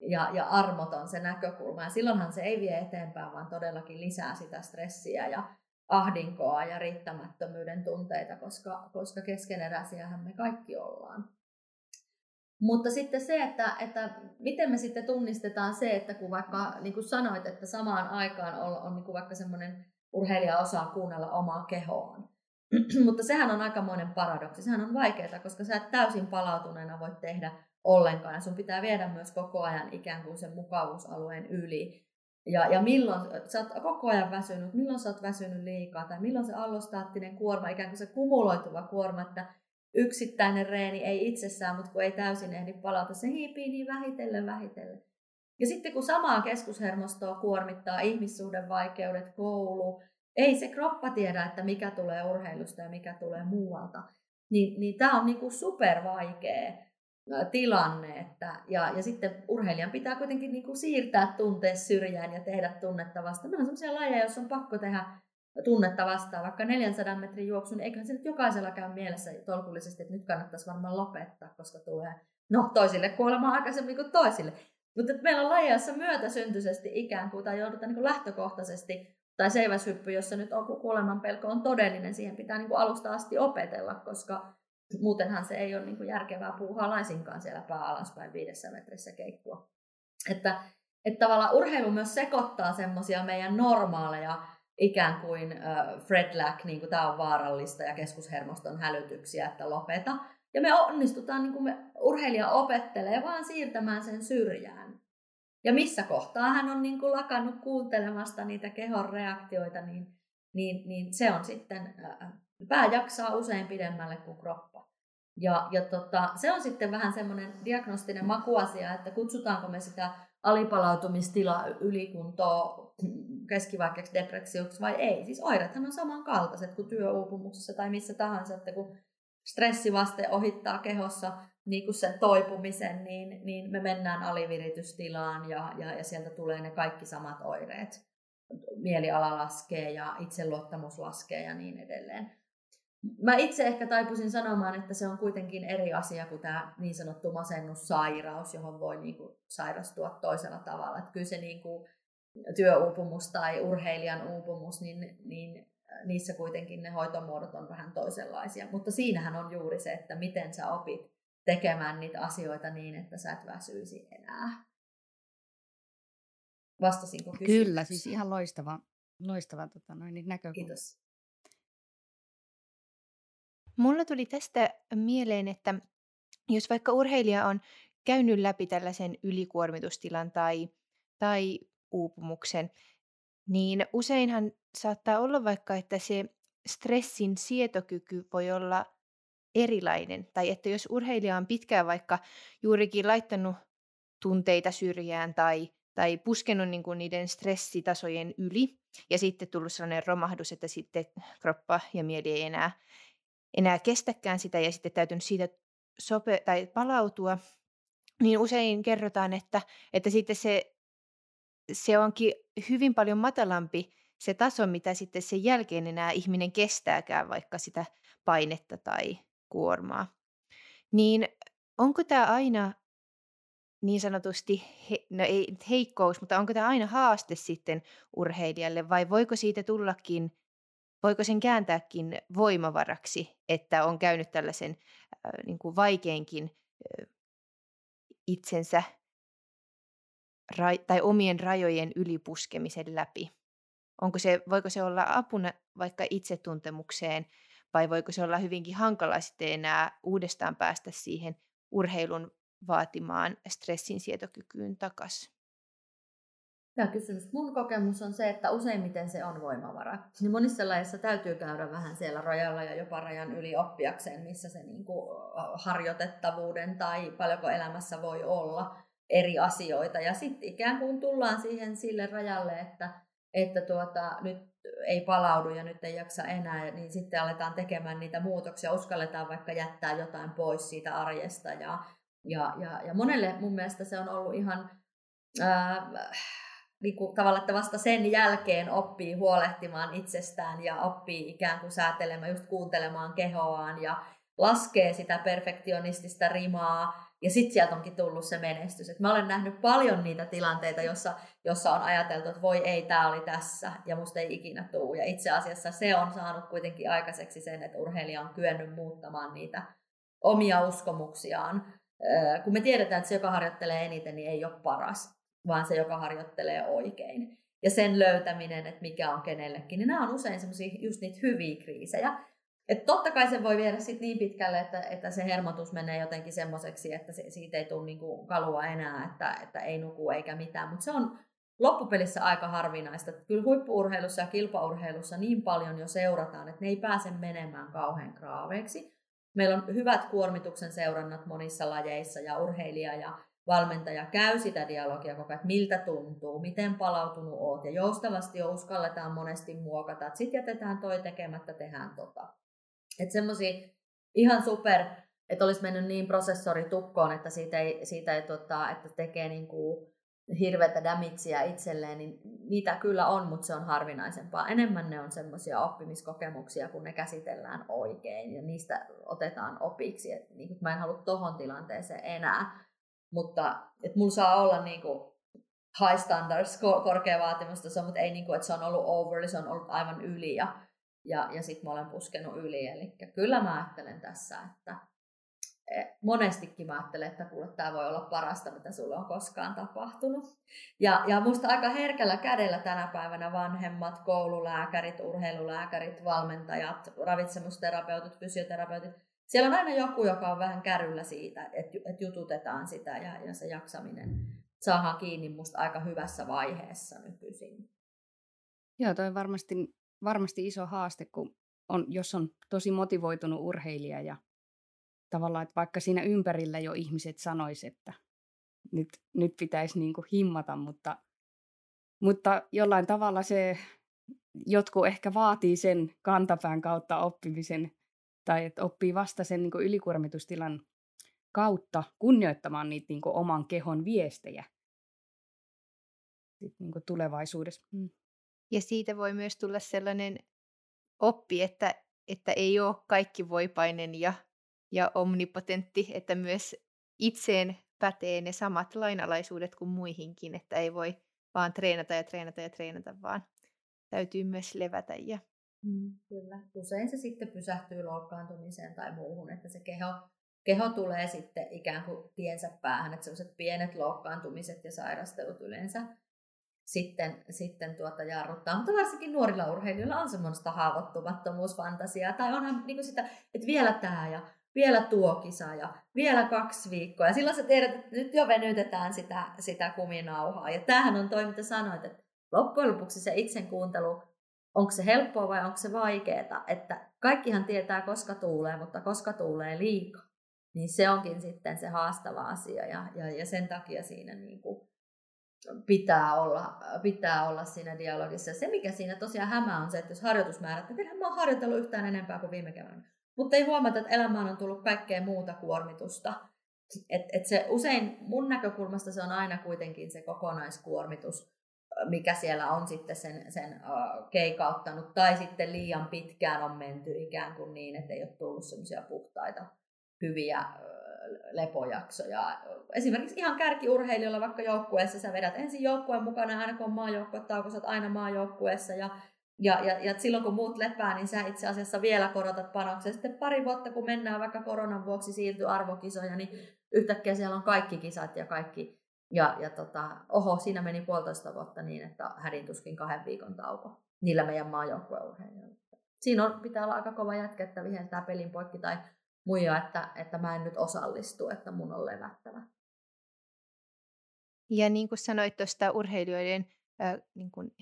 ja, ja armoton se näkökulma. Ja silloinhan se ei vie eteenpäin, vaan todellakin lisää sitä stressiä ja ahdinkoa ja riittämättömyyden tunteita, koska, koska keskeneräisiähän me kaikki ollaan. Mutta sitten se, että, että miten me sitten tunnistetaan se, että kun vaikka niin kuin sanoit, että samaan aikaan on, on niin kuin vaikka semmoinen urheilija osaa kuunnella omaa kehoaan. Mutta sehän on aikamoinen paradoksi. Sehän on vaikeaa, koska sä et täysin palautuneena voi tehdä ollenkaan. Ja sun pitää viedä myös koko ajan ikään kuin sen mukavuusalueen yli. Ja, ja milloin sä oot koko ajan väsynyt, milloin sä oot väsynyt liikaa, tai milloin se allostaattinen kuorma, ikään kuin se kumuloituva kuorma, että yksittäinen reeni ei itsessään, mutta kun ei täysin ehdi palata, se hiipii niin vähitellen vähitellen. Ja sitten kun samaa keskushermostoa kuormittaa ihmissuhdevaikeudet, koulu, ei se kroppa tiedä, että mikä tulee urheilusta ja mikä tulee muualta, niin, niin tämä on niinku super vaikea tilanne. Että, ja, ja sitten urheilijan pitää kuitenkin niinku siirtää tunteet syrjään ja tehdä tunnetta vastaan. Meillä on sellaisia lajeja, jos on pakko tehdä tunnetta vastaan, vaikka 400 metrin juoksu, niin eiköhän se nyt jokaisella käy mielessä tolkullisesti, että nyt kannattaisi varmaan lopettaa, koska tulee no, toisille kuolema aikaisemmin kuin toisille. Mutta meillä on lajeja, jossa myötäsyntyisesti ikään kuin, tai joudutaan niin lähtökohtaisesti, tai seiväshyppy, jossa nyt on kuoleman pelko on todellinen, siihen pitää niin kuin alusta asti opetella, koska muutenhan se ei ole niin kuin järkevää puuhaa laisinkaan siellä pää alaspäin viidessä metrissä keikkua. Että, että tavallaan urheilu myös sekoittaa semmoisia meidän normaaleja ikään kuin uh, Fred Lack, niin kuin tämä on vaarallista ja keskushermoston hälytyksiä, että lopeta. Ja me onnistutaan, niin kuin me urheilija opettelee, vaan siirtämään sen syrjään. Ja missä kohtaa hän on niin kuin lakannut kuuntelemasta niitä kehon reaktioita, niin, niin, niin se on sitten, uh, pää jaksaa usein pidemmälle kuin kroppa. Ja, ja tota, se on sitten vähän semmoinen diagnostinen makuasia, että kutsutaanko me sitä alipalautumistilaa, ylikuntoa, keskivaikeaksi depressioksi vai ei. Siis oireethan on samankaltaiset kuin työuupumuksessa tai missä tahansa, että kun stressivaste ohittaa kehossa niin kuin sen toipumisen, niin, niin me mennään aliviritystilaan ja, ja, ja sieltä tulee ne kaikki samat oireet. Mieliala laskee ja itseluottamus laskee ja niin edelleen. Mä itse ehkä taipuisin sanomaan, että se on kuitenkin eri asia kuin tämä niin sanottu masennussairaus, johon voi niin kuin sairastua toisella tavalla. Että kyllä se niin kuin työuupumus tai urheilijan uupumus, niin, niin niissä kuitenkin ne hoitomuodot on vähän toisenlaisia. Mutta siinähän on juuri se, että miten sä opit tekemään niitä asioita niin, että sä et väsyisi enää. Vastasinko kysymykseen? Kyllä, siis ihan loistava, loistava tota, noin, niin näkökulma. Kiitos. Mulla tuli tästä mieleen, että jos vaikka urheilija on käynyt läpi tällaisen ylikuormitustilan tai, tai uupumuksen, niin useinhan saattaa olla vaikka, että se stressin sietokyky voi olla erilainen. Tai että jos urheilija on pitkään vaikka juurikin laittanut tunteita syrjään tai, tai puskenut niin kuin niiden stressitasojen yli, ja sitten tullut sellainen romahdus, että sitten kroppa ja mieli ei enää, enää kestäkään sitä, ja sitten täytynyt siitä sope- tai palautua, niin usein kerrotaan, että, että sitten se se onkin hyvin paljon matalampi se taso, mitä sitten sen jälkeen enää ihminen kestääkään vaikka sitä painetta tai kuormaa. Niin onko tämä aina niin sanotusti, he, no ei heikkous, mutta onko tämä aina haaste sitten urheilijalle vai voiko siitä tullakin, voiko sen kääntääkin voimavaraksi, että on käynyt tällaisen äh, niin kuin vaikeinkin äh, itsensä ra- tai omien rajojen ylipuskemisen läpi? Onko se, voiko se olla apuna vaikka itsetuntemukseen vai voiko se olla hyvinkin hankala sitten enää uudestaan päästä siihen urheilun vaatimaan stressin sietokykyyn takaisin? Hyvä kysymys. Mun kokemus on se, että useimmiten se on voimavara. Niin monissa lajeissa täytyy käydä vähän siellä rajalla ja jopa rajan yli oppiakseen, missä se niin kuin harjoitettavuuden tai paljonko elämässä voi olla eri asioita. Ja sitten ikään kuin tullaan siihen sille rajalle, että, että tuota, nyt ei palaudu ja nyt ei jaksa enää, niin sitten aletaan tekemään niitä muutoksia, uskalletaan vaikka jättää jotain pois siitä arjesta. Ja, ja, ja, ja monelle mun mielestä se on ollut ihan ää, niin kuin tavallaan, että vasta sen jälkeen oppii huolehtimaan itsestään ja oppii ikään kuin säätelemään, just kuuntelemaan kehoaan ja laskee sitä perfektionistista rimaa ja sitten sieltä onkin tullut se menestys. Et mä olen nähnyt paljon niitä tilanteita, jossa, jossa on ajateltu, että voi ei, tämä oli tässä ja musta ei ikinä tuu. Ja itse asiassa se on saanut kuitenkin aikaiseksi sen, että urheilija on kyennyt muuttamaan niitä omia uskomuksiaan. Kun me tiedetään, että se, joka harjoittelee eniten, niin ei ole paras, vaan se, joka harjoittelee oikein. Ja sen löytäminen, että mikä on kenellekin, niin nämä on usein semmoisia just niitä hyviä kriisejä. Et totta kai se voi viedä sit niin pitkälle, että, että se hermotus menee jotenkin semmoiseksi, että se, siitä ei tule niinku kalua enää, että, että ei nuku eikä mitään. Mutta se on loppupelissä aika harvinaista. Kyllä huippuurheilussa ja kilpaurheilussa niin paljon jo seurataan, että ne ei pääse menemään kauhean kraaveiksi. Meillä on hyvät kuormituksen seurannat monissa lajeissa ja urheilija ja valmentaja käy sitä dialogia koko että miltä tuntuu, miten palautunut oot ja joustavasti jo uskalletaan monesti muokata, että sitten jätetään toi tekemättä, tehdään tota. Että semmoisia ihan super, että olisi mennyt niin prosessori tukkoon, että siitä ei, siitä ei tota, että tekee niin kuin hirveätä damagea itselleen, niin niitä kyllä on, mutta se on harvinaisempaa. Enemmän ne on semmoisia oppimiskokemuksia, kun ne käsitellään oikein ja niistä otetaan opiksi. Et, niin mä en halua tohon tilanteeseen enää, mutta että mulla saa olla niin kuin high standards, korkea vaatimustaso, mutta ei niin kuin, että se on ollut over, se on ollut aivan yli ja ja, ja sitten mä olen puskenut yli. Eli kyllä mä ajattelen tässä, että e, monestikin mä ajattelen, että kuule, tämä voi olla parasta, mitä sulle on koskaan tapahtunut. Ja, ja musta aika herkällä kädellä tänä päivänä vanhemmat, koululääkärit, urheilulääkärit, valmentajat, ravitsemusterapeutit, fysioterapeutit, siellä on aina joku, joka on vähän kärryllä siitä, että, jututetaan sitä ja, ja se jaksaminen saadaan kiinni musta aika hyvässä vaiheessa nykyisin. Joo, toi varmasti varmasti iso haaste, kun on, jos on tosi motivoitunut urheilija ja tavallaan, että vaikka siinä ympärillä jo ihmiset sanois, että nyt, nyt pitäisi niin kuin himmata, mutta, mutta jollain tavalla se jotkut ehkä vaatii sen kantapään kautta oppimisen tai että oppii vasta sen niin kuin ylikuormitustilan kautta kunnioittamaan niitä niin kuin oman kehon viestejä Sitten niin kuin tulevaisuudessa. Mm. Ja siitä voi myös tulla sellainen oppi, että, että ei ole kaikki voipainen ja, ja omnipotentti, että myös itseen pätee ne samat lainalaisuudet kuin muihinkin, että ei voi vaan treenata ja treenata ja treenata, vaan täytyy myös levätä. Ja... Mm, kyllä. Usein se sitten pysähtyy loukkaantumiseen tai muuhun, että se keho, keho tulee sitten ikään kuin tiensä päähän, että sellaiset pienet loukkaantumiset ja sairastelut yleensä sitten, sitten tuota jarruttaa. Mutta varsinkin nuorilla urheilijoilla on semmoista haavoittumattomuusfantasiaa. Tai onhan niin sitä, että vielä tämä ja vielä tuo kisa ja vielä kaksi viikkoa. Ja silloin sä tiedät, että nyt jo venytetään sitä, sitä kuminauhaa. Ja tämähän on toi, mitä sanoit, että loppujen lopuksi se itsen kuuntelu, onko se helppoa vai onko se vaikeaa. Että kaikkihan tietää, koska tuulee, mutta koska tuulee liikaa. Niin se onkin sitten se haastava asia ja, ja, ja sen takia siinä niin kuin pitää olla, pitää olla siinä dialogissa. Se, mikä siinä tosiaan hämää, on se, että jos harjoitusmäärät, enhän mä oon harjoitellut yhtään enempää kuin viime keväänä. Mutta ei huomata, että elämään on tullut kaikkea muuta kuormitusta. Et, et se usein mun näkökulmasta se on aina kuitenkin se kokonaiskuormitus, mikä siellä on sitten sen, sen keikauttanut, tai sitten liian pitkään on menty ikään kuin niin, että ei ole tullut semmoisia puhtaita, hyviä lepojaksoja. Esimerkiksi ihan kärkiurheilijoilla vaikka joukkueessa sä vedät ensin joukkueen mukana, aina kun on maajoukkuetauko, sä oot aina maajoukkueessa ja ja, ja, ja silloin kun muut lepää, niin sä itse asiassa vielä korotat panoksen. Sitten pari vuotta, kun mennään vaikka koronan vuoksi siirtyy arvokisoja, niin yhtäkkiä siellä on kaikki kisat ja kaikki. Ja, ja tota, oho, siinä meni puolitoista vuotta niin, että hädin tuskin kahden viikon tauko niillä meidän maajoukkueurheilijoilla. Siinä on, pitää olla aika kova jätkä, että viheltää pelin poikki tai muija, että, että mä en nyt osallistu, että mun on levättävä. Ja niin kuin sanoit tuosta urheilijoiden äh, niin kuin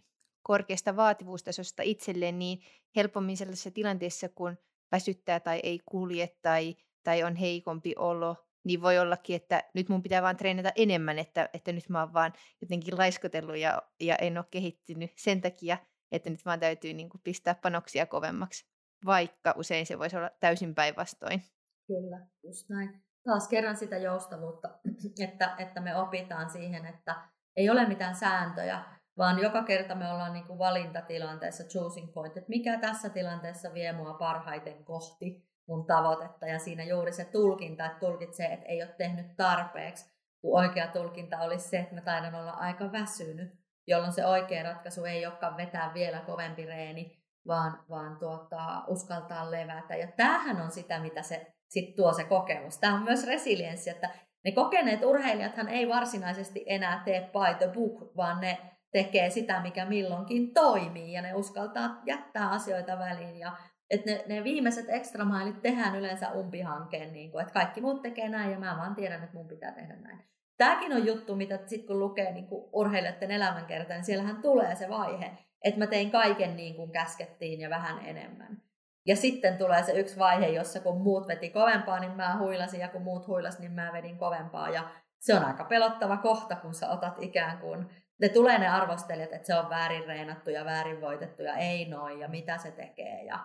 korkeasta vaativuustasosta itselleen, niin helpommin sellaisessa tilanteessa, kun väsyttää tai ei kulje tai, tai on heikompi olo, niin voi ollakin, että nyt mun pitää vaan treenata enemmän, että, että nyt mä oon vaan jotenkin laiskotellut ja, ja en ole kehittynyt sen takia, että nyt vaan täytyy niin kuin pistää panoksia kovemmaksi, vaikka usein se voisi olla täysin päinvastoin. Kyllä, just näin. Taas kerran sitä joustavuutta, että, että me opitaan siihen, että ei ole mitään sääntöjä, vaan joka kerta me ollaan niin kuin valintatilanteessa, choosing point, että mikä tässä tilanteessa vie mua parhaiten kohti mun tavoitetta. Ja siinä juuri se tulkinta, että tulkitsee, että ei ole tehnyt tarpeeksi, kun oikea tulkinta olisi se, että mä taidan olla aika väsynyt, jolloin se oikea ratkaisu ei olekaan vetää vielä kovempi reeni, vaan, vaan tuota, uskaltaa levätä. Ja tämähän on sitä, mitä se sit tuo se kokemus. Tämä on myös resilienssi, että ne kokeneet urheilijathan ei varsinaisesti enää tee by the book, vaan ne tekee sitä, mikä milloinkin toimii ja ne uskaltaa jättää asioita väliin ja että ne, ne viimeiset extra mailit tehdään yleensä umpihankkeen, niin kuin, että kaikki muut tekee näin ja mä vaan tiedän, että mun pitää tehdä näin. Tämäkin on juttu, mitä sitten kun lukee niin kuin urheilijoiden elämänkertaa, niin siellähän tulee se vaihe, että mä tein kaiken niin kuin käskettiin ja vähän enemmän. Ja sitten tulee se yksi vaihe, jossa kun muut veti kovempaa, niin mä huilasin, ja kun muut huilas, niin mä vedin kovempaa. Ja se on aika pelottava kohta, kun sä otat ikään kuin ne tulee ne arvostelijat, että se on väärin reenattu ja väärin voitettu ja ei noin ja mitä se tekee. Ja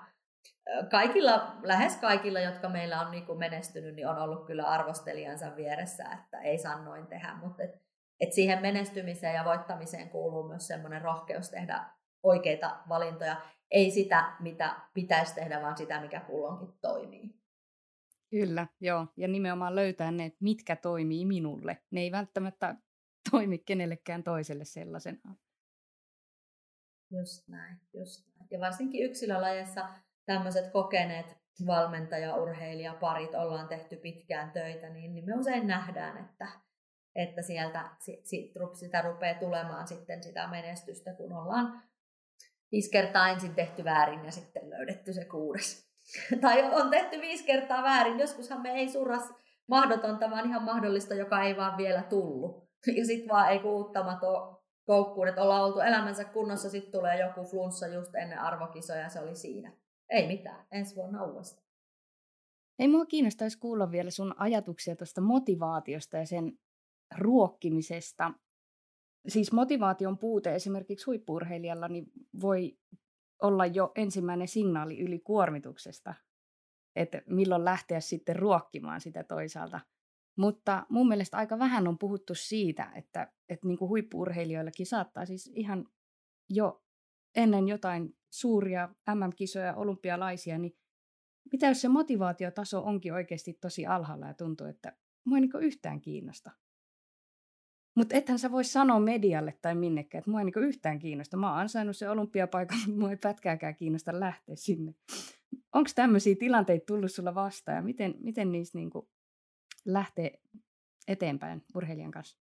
kaikilla, lähes kaikilla, jotka meillä on niin kuin menestynyt, niin on ollut kyllä arvostelijansa vieressä, että ei saa noin tehdä. Mutta et, et siihen menestymiseen ja voittamiseen kuuluu myös semmoinen rohkeus tehdä oikeita valintoja. Ei sitä, mitä pitäisi tehdä, vaan sitä, mikä kulloinkin toimii. Kyllä, joo. Ja nimenomaan löytää ne, mitkä toimii minulle. Ne ei välttämättä toimi kenellekään toiselle sellaisena. Just näin, just näin. Ja varsinkin yksilölajeissa tämmöiset kokeneet valmentaja, urheilija, parit ollaan tehty pitkään töitä, niin, niin me usein nähdään, että, että sieltä sit, sit, sitä rupeaa tulemaan sitten sitä menestystä, kun ollaan viisi kertaa ensin tehty väärin ja sitten löydetty se kuudes. tai on tehty viisi kertaa väärin, joskushan me ei surras mahdotonta, vaan ihan mahdollista, joka ei vaan vielä tullut. ja sitten vaan ei uuttamato koukkuun, että ollaan oltu elämänsä kunnossa, sitten tulee joku flunssa just ennen arvokisoja ja se oli siinä. Ei mitään, ensi vuonna uudestaan. Ei mua kiinnostaisi kuulla vielä sun ajatuksia tuosta motivaatiosta ja sen ruokkimisesta. Siis motivaation puute esimerkiksi huippurheilijalla niin voi olla jo ensimmäinen signaali yli kuormituksesta, että milloin lähteä sitten ruokkimaan sitä toisaalta – mutta mun mielestä aika vähän on puhuttu siitä, että, että niin kuin huippuurheilijoillakin saattaa siis ihan jo ennen jotain suuria MM-kisoja, olympialaisia, niin mitä jos se motivaatiotaso onkin oikeasti tosi alhaalla ja tuntuu, että mua ei niin yhtään kiinnosta. Mutta ethän sä voi sanoa medialle tai minnekään, että mua ei niin yhtään kiinnosta. Mä oon ansainnut se olympiapaikan, mutta mua ei pätkääkään kiinnosta lähteä sinne. Onko tämmöisiä tilanteita tullut sulla vastaan ja miten, miten niissä niin kuin lähteä eteenpäin urheilijan kanssa?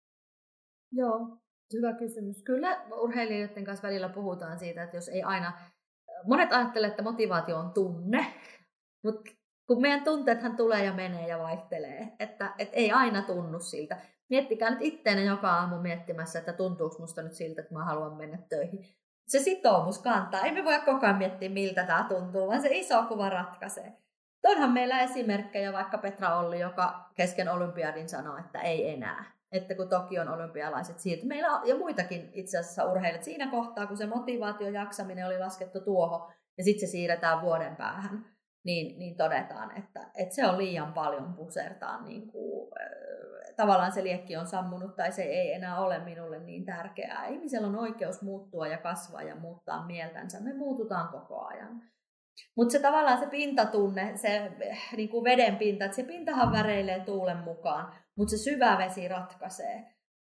Joo, hyvä kysymys. Kyllä urheilijoiden kanssa välillä puhutaan siitä, että jos ei aina... Monet ajattelee, että motivaatio on tunne, mutta kun meidän tunteethan tulee ja menee ja vaihtelee, että, että ei aina tunnu siltä. Miettikää nyt itteenne joka aamu miettimässä, että tuntuuko musta nyt siltä, että mä haluan mennä töihin. Se sitoumus kantaa. Ei me voi koko ajan miettiä, miltä tämä tuntuu, vaan se iso kuva ratkaisee. Onhan meillä esimerkkejä, vaikka Petra Olli, joka kesken olympiadin sanoi, että ei enää. Että kun Tokion olympialaiset siirtyi. Meillä on, ja muitakin itse asiassa urheilijat siinä kohtaa, kun se motivaatio jaksaminen oli laskettu tuohon, ja sitten se siirretään vuoden päähän. niin, niin todetaan, että, että se on liian paljon pusertaa. Niin kuin, äh, tavallaan se liekki on sammunut tai se ei enää ole minulle niin tärkeää. Ihmisellä on oikeus muuttua ja kasvaa ja muuttaa mieltänsä. Me muututaan koko ajan. Mutta se tavallaan se pintatunne, se niin kuin veden pinta, että se pintahan väreilee tuulen mukaan, mutta se syvä vesi ratkaisee.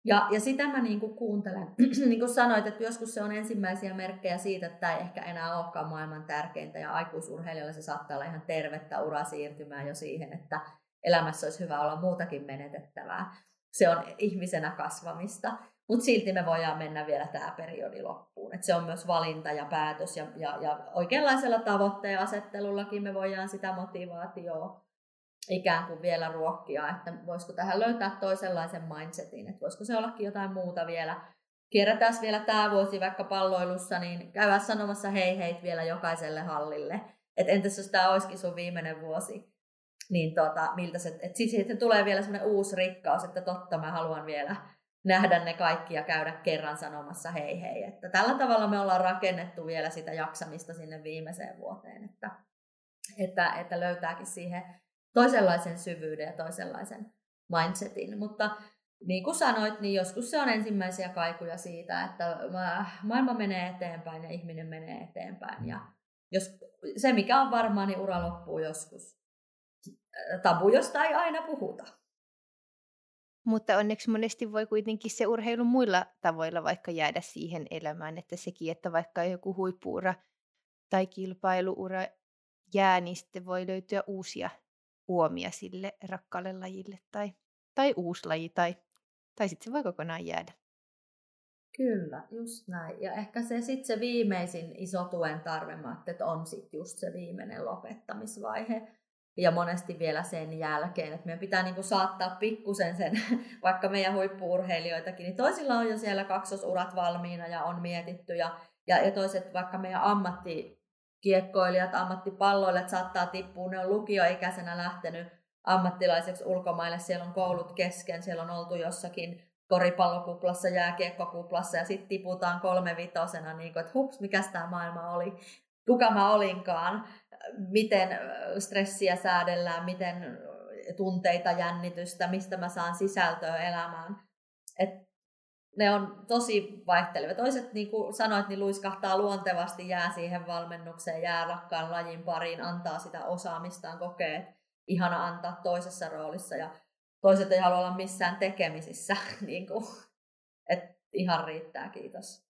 Ja, ja sitä mä niin kuin kuuntelen. niin kuin sanoit, että joskus se on ensimmäisiä merkkejä siitä, että tämä ei ehkä enää olekaan maailman tärkeintä. Ja aikuisurheilijoilla se saattaa olla ihan tervettä uraa siirtymään jo siihen, että elämässä olisi hyvä olla muutakin menetettävää. Se on ihmisenä kasvamista. Mutta silti me voidaan mennä vielä tämä periodi loppuun. Et se on myös valinta ja päätös ja, ja, ja oikeanlaisella tavoitteen asettelullakin me voidaan sitä motivaatioa ikään kuin vielä ruokkia, että voisiko tähän löytää toisenlaisen mindsetin, että voisiko se ollakin jotain muuta vielä. Kierrätään vielä tämä vuosi vaikka palloilussa, niin käydä sanomassa hei hei vielä jokaiselle hallille. Että entäs jos tämä olisikin sun viimeinen vuosi, niin tota, miltä se, että sitten tulee vielä semmoinen uusi rikkaus, että totta mä haluan vielä nähdä ne kaikki ja käydä kerran sanomassa hei hei. Että tällä tavalla me ollaan rakennettu vielä sitä jaksamista sinne viimeiseen vuoteen, että, että, että löytääkin siihen toisenlaisen syvyyden ja toisenlaisen mindsetin. Mutta niin kuin sanoit, niin joskus se on ensimmäisiä kaikuja siitä, että maailma menee eteenpäin ja ihminen menee eteenpäin. Ja jos, se, mikä on varmaa, niin ura loppuu joskus. Tabu, josta ei aina puhuta. Mutta onneksi monesti voi kuitenkin se urheilu muilla tavoilla vaikka jäädä siihen elämään, että sekin, että vaikka joku huippuura tai kilpailuura jää, niin sitten voi löytyä uusia uomia sille rakkaalle lajille tai, tai uusi laji tai, tai sitten se voi kokonaan jäädä. Kyllä, just näin. Ja ehkä se sitten se viimeisin iso tuen tarve, että on sitten just se viimeinen lopettamisvaihe. Ja monesti vielä sen jälkeen, että meidän pitää niinku saattaa pikkusen sen, vaikka meidän huippuurheilijoitakin, niin toisilla on jo siellä kaksosurat valmiina ja on mietitty. Ja, ja, ja toiset vaikka meidän ammatti kiekkoilijat, ammattipalloilijat saattaa tippua, ne on lukioikäisenä lähtenyt ammattilaiseksi ulkomaille, siellä on koulut kesken, siellä on oltu jossakin koripallokuplassa, jääkiekkokuplassa. Ja sitten tiputaan kolme vitosena, niin kuin, että hups, mikä tämä maailma oli, kuka mä olinkaan, miten stressiä säädellään, miten tunteita, jännitystä, mistä mä saan sisältöä elämään. Et ne on tosi vaihtelevia. Toiset, niin kuin sanoit, niin luiskahtaa luontevasti, jää siihen valmennukseen, jää rakkaan lajin pariin, antaa sitä osaamistaan, kokee, että ihana antaa toisessa roolissa. Ja toiset ei halua olla missään tekemisissä. niin kuin, että ihan riittää, kiitos.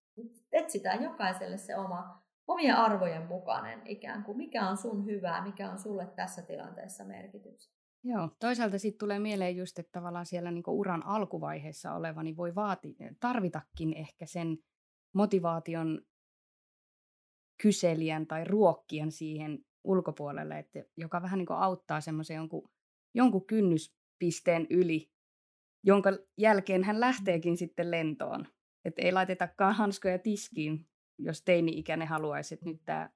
Etsitään jokaiselle se oma, omien arvojen mukainen ikään kuin, mikä on sun hyvää, mikä on sulle tässä tilanteessa merkitys. Joo, toisaalta sitten tulee mieleen just, että tavallaan siellä niinku uran alkuvaiheessa oleva niin voi vaati, tarvitakin ehkä sen motivaation kyselijän tai ruokkijan siihen ulkopuolelle, että, joka vähän niin auttaa semmoisen jonkun, jonkun kynnyspisteen yli, jonka jälkeen hän lähteekin sitten lentoon. Että ei laitetakaan hanskoja tiskiin, jos teini-ikäinen haluaisi, että nyt tämä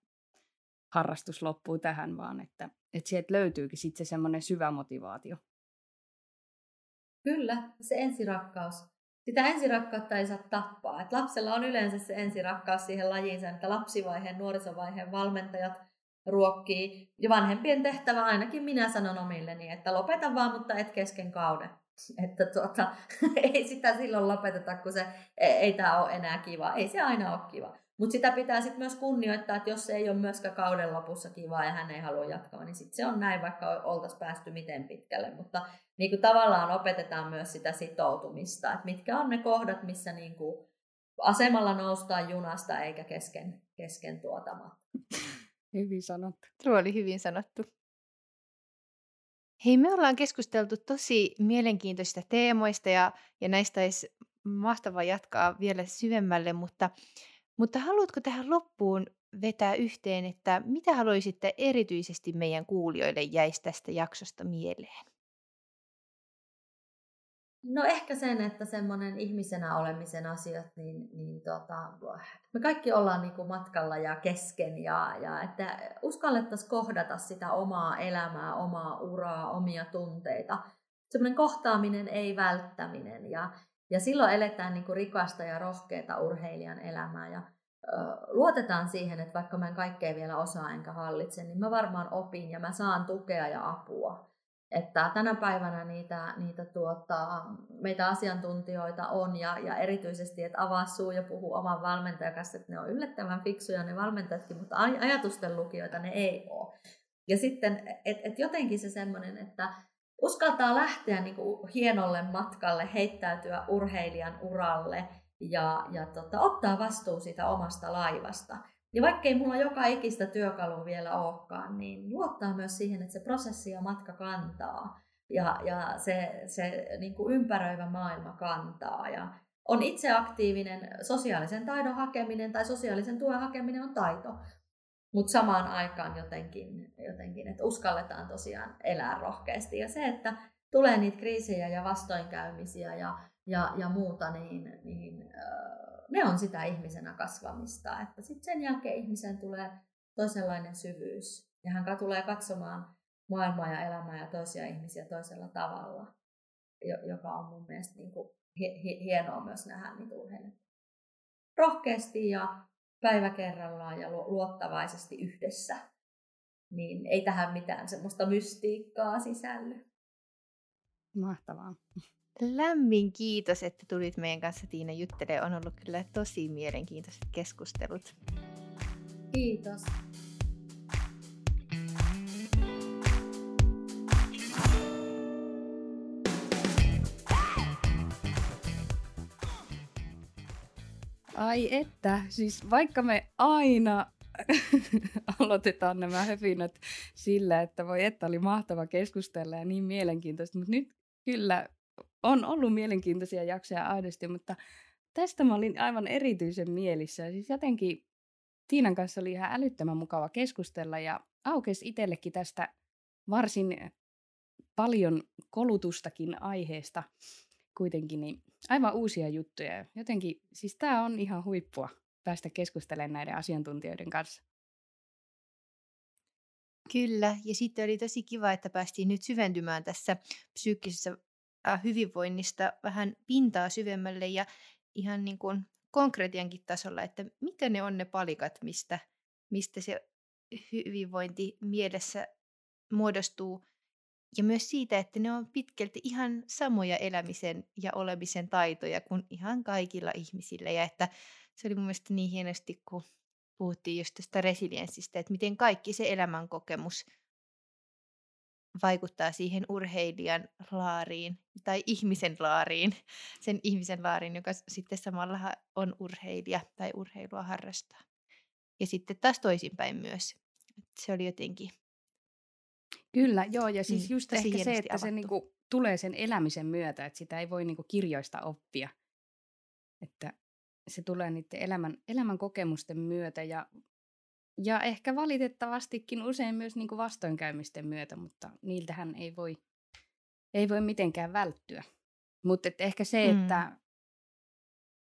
harrastus loppuu tähän, vaan että, että sieltä löytyykin sitten se semmoinen syvä motivaatio. Kyllä, se ensirakkaus. Sitä ensirakkautta ei saa tappaa. Et lapsella on yleensä se ensirakkaus siihen lajiinsa, että lapsivaiheen, nuorisovaiheen valmentajat ruokkii. Ja vanhempien tehtävä ainakin minä sanon omilleni, että lopeta vaan, mutta et kesken kauden. Että tuota, ei sitä silloin lopeteta, kun se ei, ei tämä ole enää kiva. Ei se aina ole kiva. Mutta sitä pitää sitten myös kunnioittaa, että jos se ei ole myöskään kauden lopussa kivaa ja hän ei halua jatkaa, niin sitten se on näin, vaikka oltaisiin päästy miten pitkälle. Mutta niin kuin tavallaan opetetaan myös sitä sitoutumista, että mitkä on ne kohdat, missä niin kuin asemalla noustaan junasta eikä kesken, kesken tuotama. Hyvin sanottu. Tuo oli hyvin sanottu. Hei, me ollaan keskusteltu tosi mielenkiintoisista teemoista ja, ja näistä olisi mahtava jatkaa vielä syvemmälle, mutta mutta haluatko tähän loppuun vetää yhteen, että mitä haluaisitte erityisesti meidän kuulijoille jäisi tästä jaksosta mieleen? No ehkä sen, että semmoinen ihmisenä olemisen asiat, niin, niin tota, me kaikki ollaan niin kuin matkalla ja kesken ja, ja että uskallettaisiin kohdata sitä omaa elämää, omaa uraa, omia tunteita. Semmoinen kohtaaminen, ei välttäminen ja, ja silloin eletään niin kuin rikasta ja rohkeata urheilijan elämää. Ja luotetaan siihen, että vaikka mä en kaikkea vielä osaa enkä hallitse, niin mä varmaan opin ja mä saan tukea ja apua. Että tänä päivänä niitä, niitä tuota, meitä asiantuntijoita on ja, ja erityisesti, että avaa suu ja puhuu oman valmentajan kanssa, että ne on yllättävän fiksuja ne valmentajatkin, mutta ajatusten lukijoita ne ei ole. Ja sitten, että et jotenkin se semmoinen, että uskaltaa lähteä niin kuin hienolle matkalle, heittäytyä urheilijan uralle ja, ja tota, ottaa vastuu siitä omasta laivasta. Ja vaikkei mulla joka ikistä työkalua vielä olekaan, niin luottaa myös siihen, että se prosessi ja matka kantaa. Ja, ja se, se niin kuin ympäröivä maailma kantaa. Ja on itse aktiivinen, sosiaalisen taidon hakeminen tai sosiaalisen tuen hakeminen on taito. Mutta samaan aikaan jotenkin, jotenkin, että uskalletaan tosiaan elää rohkeasti. Ja se, että tulee niitä kriisejä ja vastoinkäymisiä ja, ja, ja muuta, niin, niin ne on sitä ihmisenä kasvamista. Että sitten sen jälkeen ihmisen tulee toisenlainen syvyys. Ja hän tulee katsomaan maailmaa ja elämää ja toisia ihmisiä toisella tavalla, joka on mun mielestä niin kuin hienoa myös nähdä niitä urheilijoita. Rohkeasti ja päivä kerrallaan ja luottavaisesti yhdessä, niin ei tähän mitään semmoista mystiikkaa sisälly. Mahtavaa. Lämmin kiitos, että tulit meidän kanssa Tiina juttelemaan. On ollut kyllä tosi mielenkiintoiset keskustelut. Kiitos. Ai että, siis vaikka me aina aloitetaan nämä höpinät sillä, että voi että oli mahtava keskustella ja niin mielenkiintoista, mutta nyt kyllä on ollut mielenkiintoisia jaksoja aidosti, mutta tästä mä olin aivan erityisen mielissä. Siis jotenkin Tiinan kanssa oli ihan älyttömän mukava keskustella ja aukesi itsellekin tästä varsin paljon kolutustakin aiheesta kuitenkin niin aivan uusia juttuja. Jotenkin, siis tämä on ihan huippua päästä keskustelemaan näiden asiantuntijoiden kanssa. Kyllä, ja sitten oli tosi kiva, että päästiin nyt syventymään tässä psyykkisessä äh, hyvinvoinnista vähän pintaa syvemmälle ja ihan niin kuin konkretiankin tasolla, että mitä ne on ne palikat, mistä, mistä se hyvinvointi mielessä muodostuu ja myös siitä, että ne on pitkälti ihan samoja elämisen ja olemisen taitoja kuin ihan kaikilla ihmisillä. Ja että se oli mun mielestä niin hienosti, kun puhuttiin just tästä resilienssistä, että miten kaikki se elämänkokemus vaikuttaa siihen urheilijan laariin tai ihmisen laariin, sen ihmisen laariin, joka sitten samalla on urheilija tai urheilua harrastaa. Ja sitten taas toisinpäin myös. Se oli jotenkin Kyllä, joo, ja siis mm, just ehkä se, että avattu. se niinku tulee sen elämisen myötä, että sitä ei voi niinku kirjoista oppia. Että se tulee niiden elämän, elämän kokemusten myötä ja, ja ehkä valitettavastikin usein myös niinku vastoinkäymisten myötä, mutta niiltähän ei voi, ei voi mitenkään välttyä. Mutta ehkä se, mm. että,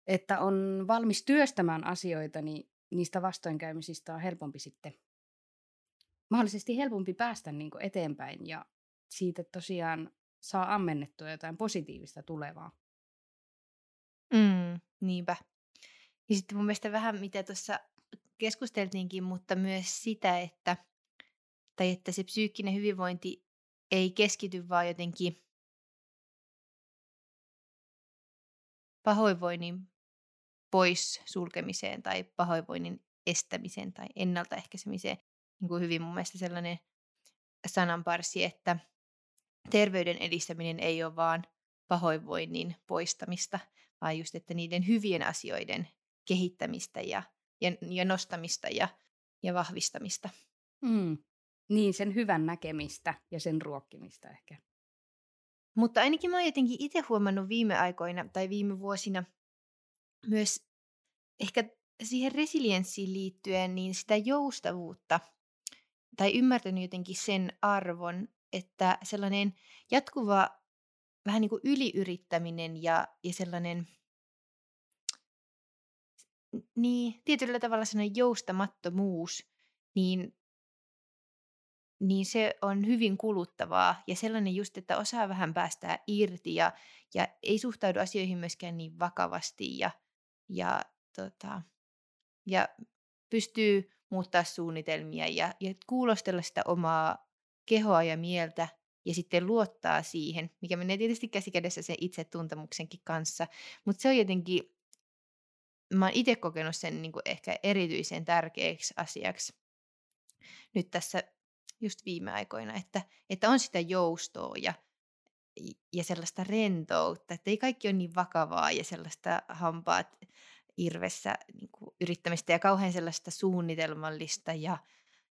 että on valmis työstämään asioita, niin niistä vastoinkäymisistä on helpompi sitten mahdollisesti helpompi päästä niin kuin eteenpäin ja siitä tosiaan saa ammennettua jotain positiivista tulevaa. Mm, niinpä. Ja sitten mun mielestä vähän mitä tuossa keskusteltiinkin, mutta myös sitä, että, tai että se psyykkinen hyvinvointi ei keskity vaan jotenkin pahoinvoinnin pois sulkemiseen tai pahoinvoinnin estämiseen tai ennaltaehkäisemiseen, niin kuin hyvin mun mielestä sellainen sananparsi, että terveyden edistäminen ei ole vaan pahoinvoinnin poistamista, vaan just, että niiden hyvien asioiden kehittämistä ja, ja, ja nostamista ja, ja vahvistamista. Mm. Niin, sen hyvän näkemistä ja sen ruokkimista ehkä. Mutta ainakin mä oon jotenkin itse huomannut viime aikoina tai viime vuosina myös ehkä siihen resilienssiin liittyen niin sitä joustavuutta tai ymmärtänyt jotenkin sen arvon, että sellainen jatkuva vähän niin kuin yliyrittäminen ja, ja sellainen niin, tietyllä tavalla sellainen joustamattomuus, niin, niin se on hyvin kuluttavaa. Ja sellainen just, että osaa vähän päästää irti ja, ja ei suhtaudu asioihin myöskään niin vakavasti ja, ja tota, ja pystyy muuttaa suunnitelmia ja, ja kuulostella sitä omaa kehoa ja mieltä ja sitten luottaa siihen, mikä menee tietysti käsikädessä sen itsetuntemuksenkin kanssa, mutta se on jotenkin, mä oon itse kokenut sen niin kuin ehkä erityisen tärkeäksi asiaksi nyt tässä just viime aikoina, että, että on sitä joustoa ja, ja sellaista rentoutta, että ei kaikki ole niin vakavaa ja sellaista hampaat irvessä niin kuin yrittämistä ja kauhean sellaista suunnitelmallista ja,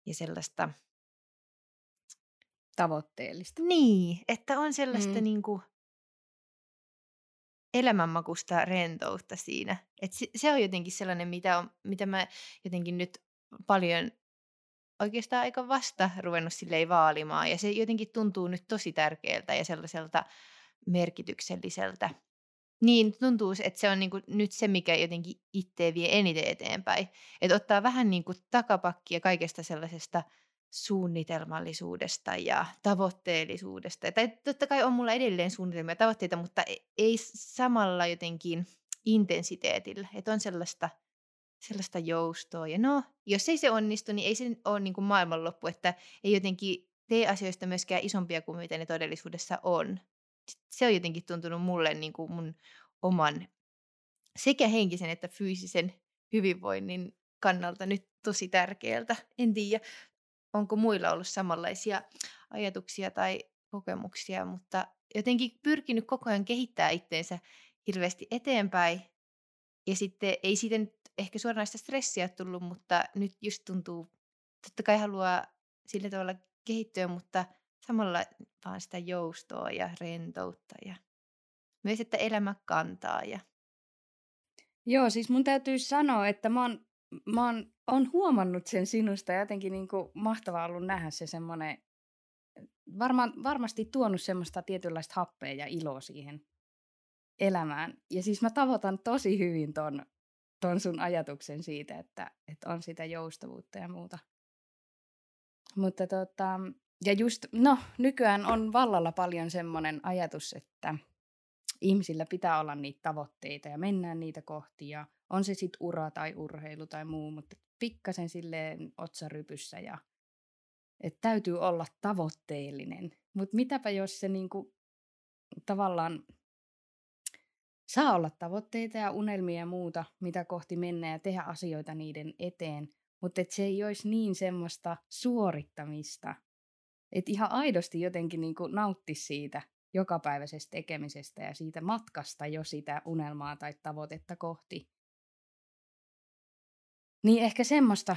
ja sellaista tavoitteellista. Niin, että on sellaista mm. niin kuin elämänmakusta rentoutta siinä. Et se, se on jotenkin sellainen, mitä, on, mitä mä jotenkin nyt paljon oikeastaan aika vasta ruvennut silleen vaalimaan. Ja se jotenkin tuntuu nyt tosi tärkeältä ja sellaiselta merkitykselliseltä. Niin, tuntuu, että se on niinku nyt se, mikä jotenkin itse vie eniten eteenpäin. Että ottaa vähän niinku takapakkia kaikesta sellaisesta suunnitelmallisuudesta ja tavoitteellisuudesta. Tai totta kai on mulla edelleen suunnitelmia ja tavoitteita, mutta e-, ei samalla jotenkin intensiteetillä. Että on sellaista, sellaista joustoa. Ja no, jos ei se onnistu, niin ei se ole niin kuin maailmanloppu, että ei jotenkin tee asioista myöskään isompia kuin mitä ne todellisuudessa on. Se on jotenkin tuntunut mulle niin kuin mun oman sekä henkisen että fyysisen hyvinvoinnin kannalta nyt tosi tärkeältä. En tiedä, onko muilla ollut samanlaisia ajatuksia tai kokemuksia, mutta jotenkin pyrkinyt koko ajan kehittää itteensä hirveästi eteenpäin. Ja sitten ei siitä nyt ehkä suoranaista stressiä tullut, mutta nyt just tuntuu, totta kai haluaa sillä tavalla kehittyä, mutta samalla vaan sitä joustoa ja rentoutta ja myös, että elämä kantaa. Ja... Joo, siis mun täytyy sanoa, että mä oon mä oon, oon huomannut sen sinusta ja jotenkin niin kuin mahtavaa ollut nähdä se semmoinen, varma, varmasti tuonut semmoista tietynlaista happea ja iloa siihen elämään. Ja siis mä tavoitan tosi hyvin ton, ton sun ajatuksen siitä, että, että on sitä joustavuutta ja muuta. Mutta tota, ja just, no nykyään on vallalla paljon semmoinen ajatus, että ihmisillä pitää olla niitä tavoitteita ja mennään niitä kohti ja on se sitten ura tai urheilu tai muu, mutta pikkasen silleen otsarypyssä ja että täytyy olla tavoitteellinen. Mutta mitäpä jos se niinku, tavallaan saa olla tavoitteita ja unelmia ja muuta, mitä kohti mennä ja tehdä asioita niiden eteen, mutta se ei olisi niin semmoista suorittamista, että ihan aidosti jotenkin niinku nauttisi siitä jokapäiväisestä tekemisestä ja siitä matkasta jo sitä unelmaa tai tavoitetta kohti. Niin ehkä semmoista,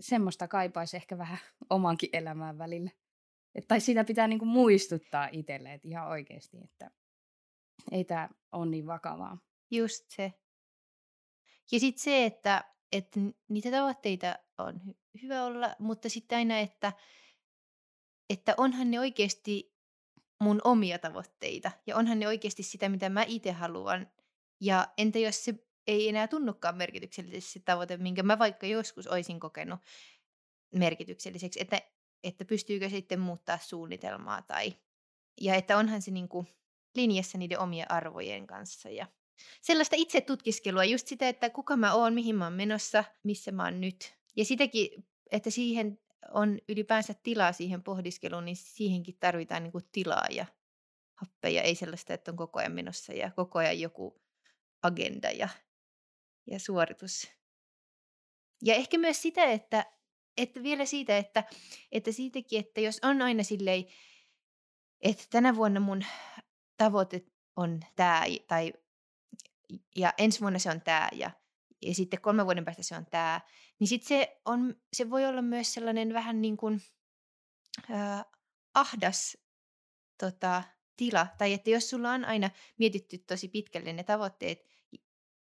semmoista kaipaisi ehkä vähän omankin elämään välillä. Et, tai sitä pitää niinku muistuttaa itselle, että ihan oikeasti, että ei tämä ole niin vakavaa. Just se. Ja sitten se, että, että niitä tavoitteita on hy- hyvä olla, mutta sitten aina, että, että onhan ne oikeasti mun omia tavoitteita ja onhan ne oikeasti sitä, mitä mä itse haluan. Ja entä jos se ei enää tunnukaan merkityksellisesti se tavoite, minkä mä vaikka joskus olisin kokenut merkitykselliseksi, että, että pystyykö sitten muuttaa suunnitelmaa tai, ja että onhan se niin kuin linjassa niiden omien arvojen kanssa ja sellaista itse tutkiskelua, just sitä, että kuka mä oon, mihin mä oon menossa, missä mä oon nyt. Ja sitäkin, että siihen on ylipäänsä tilaa siihen pohdiskeluun, niin siihenkin tarvitaan niin kuin tilaa ja happeja, ei sellaista, että on koko ajan menossa ja koko ajan joku agenda ja ja suoritus. Ja ehkä myös sitä, että, että vielä siitä, että, että siitäkin, että jos on aina silleen, että tänä vuonna mun tavoite on tämä, tai ja ensi vuonna se on tämä, ja, ja sitten kolmen vuoden päästä se on tämä, niin sitten se, on, se voi olla myös sellainen vähän niin kuin äh, ahdas tota, tila, tai että jos sulla on aina mietitty tosi pitkälle ne tavoitteet,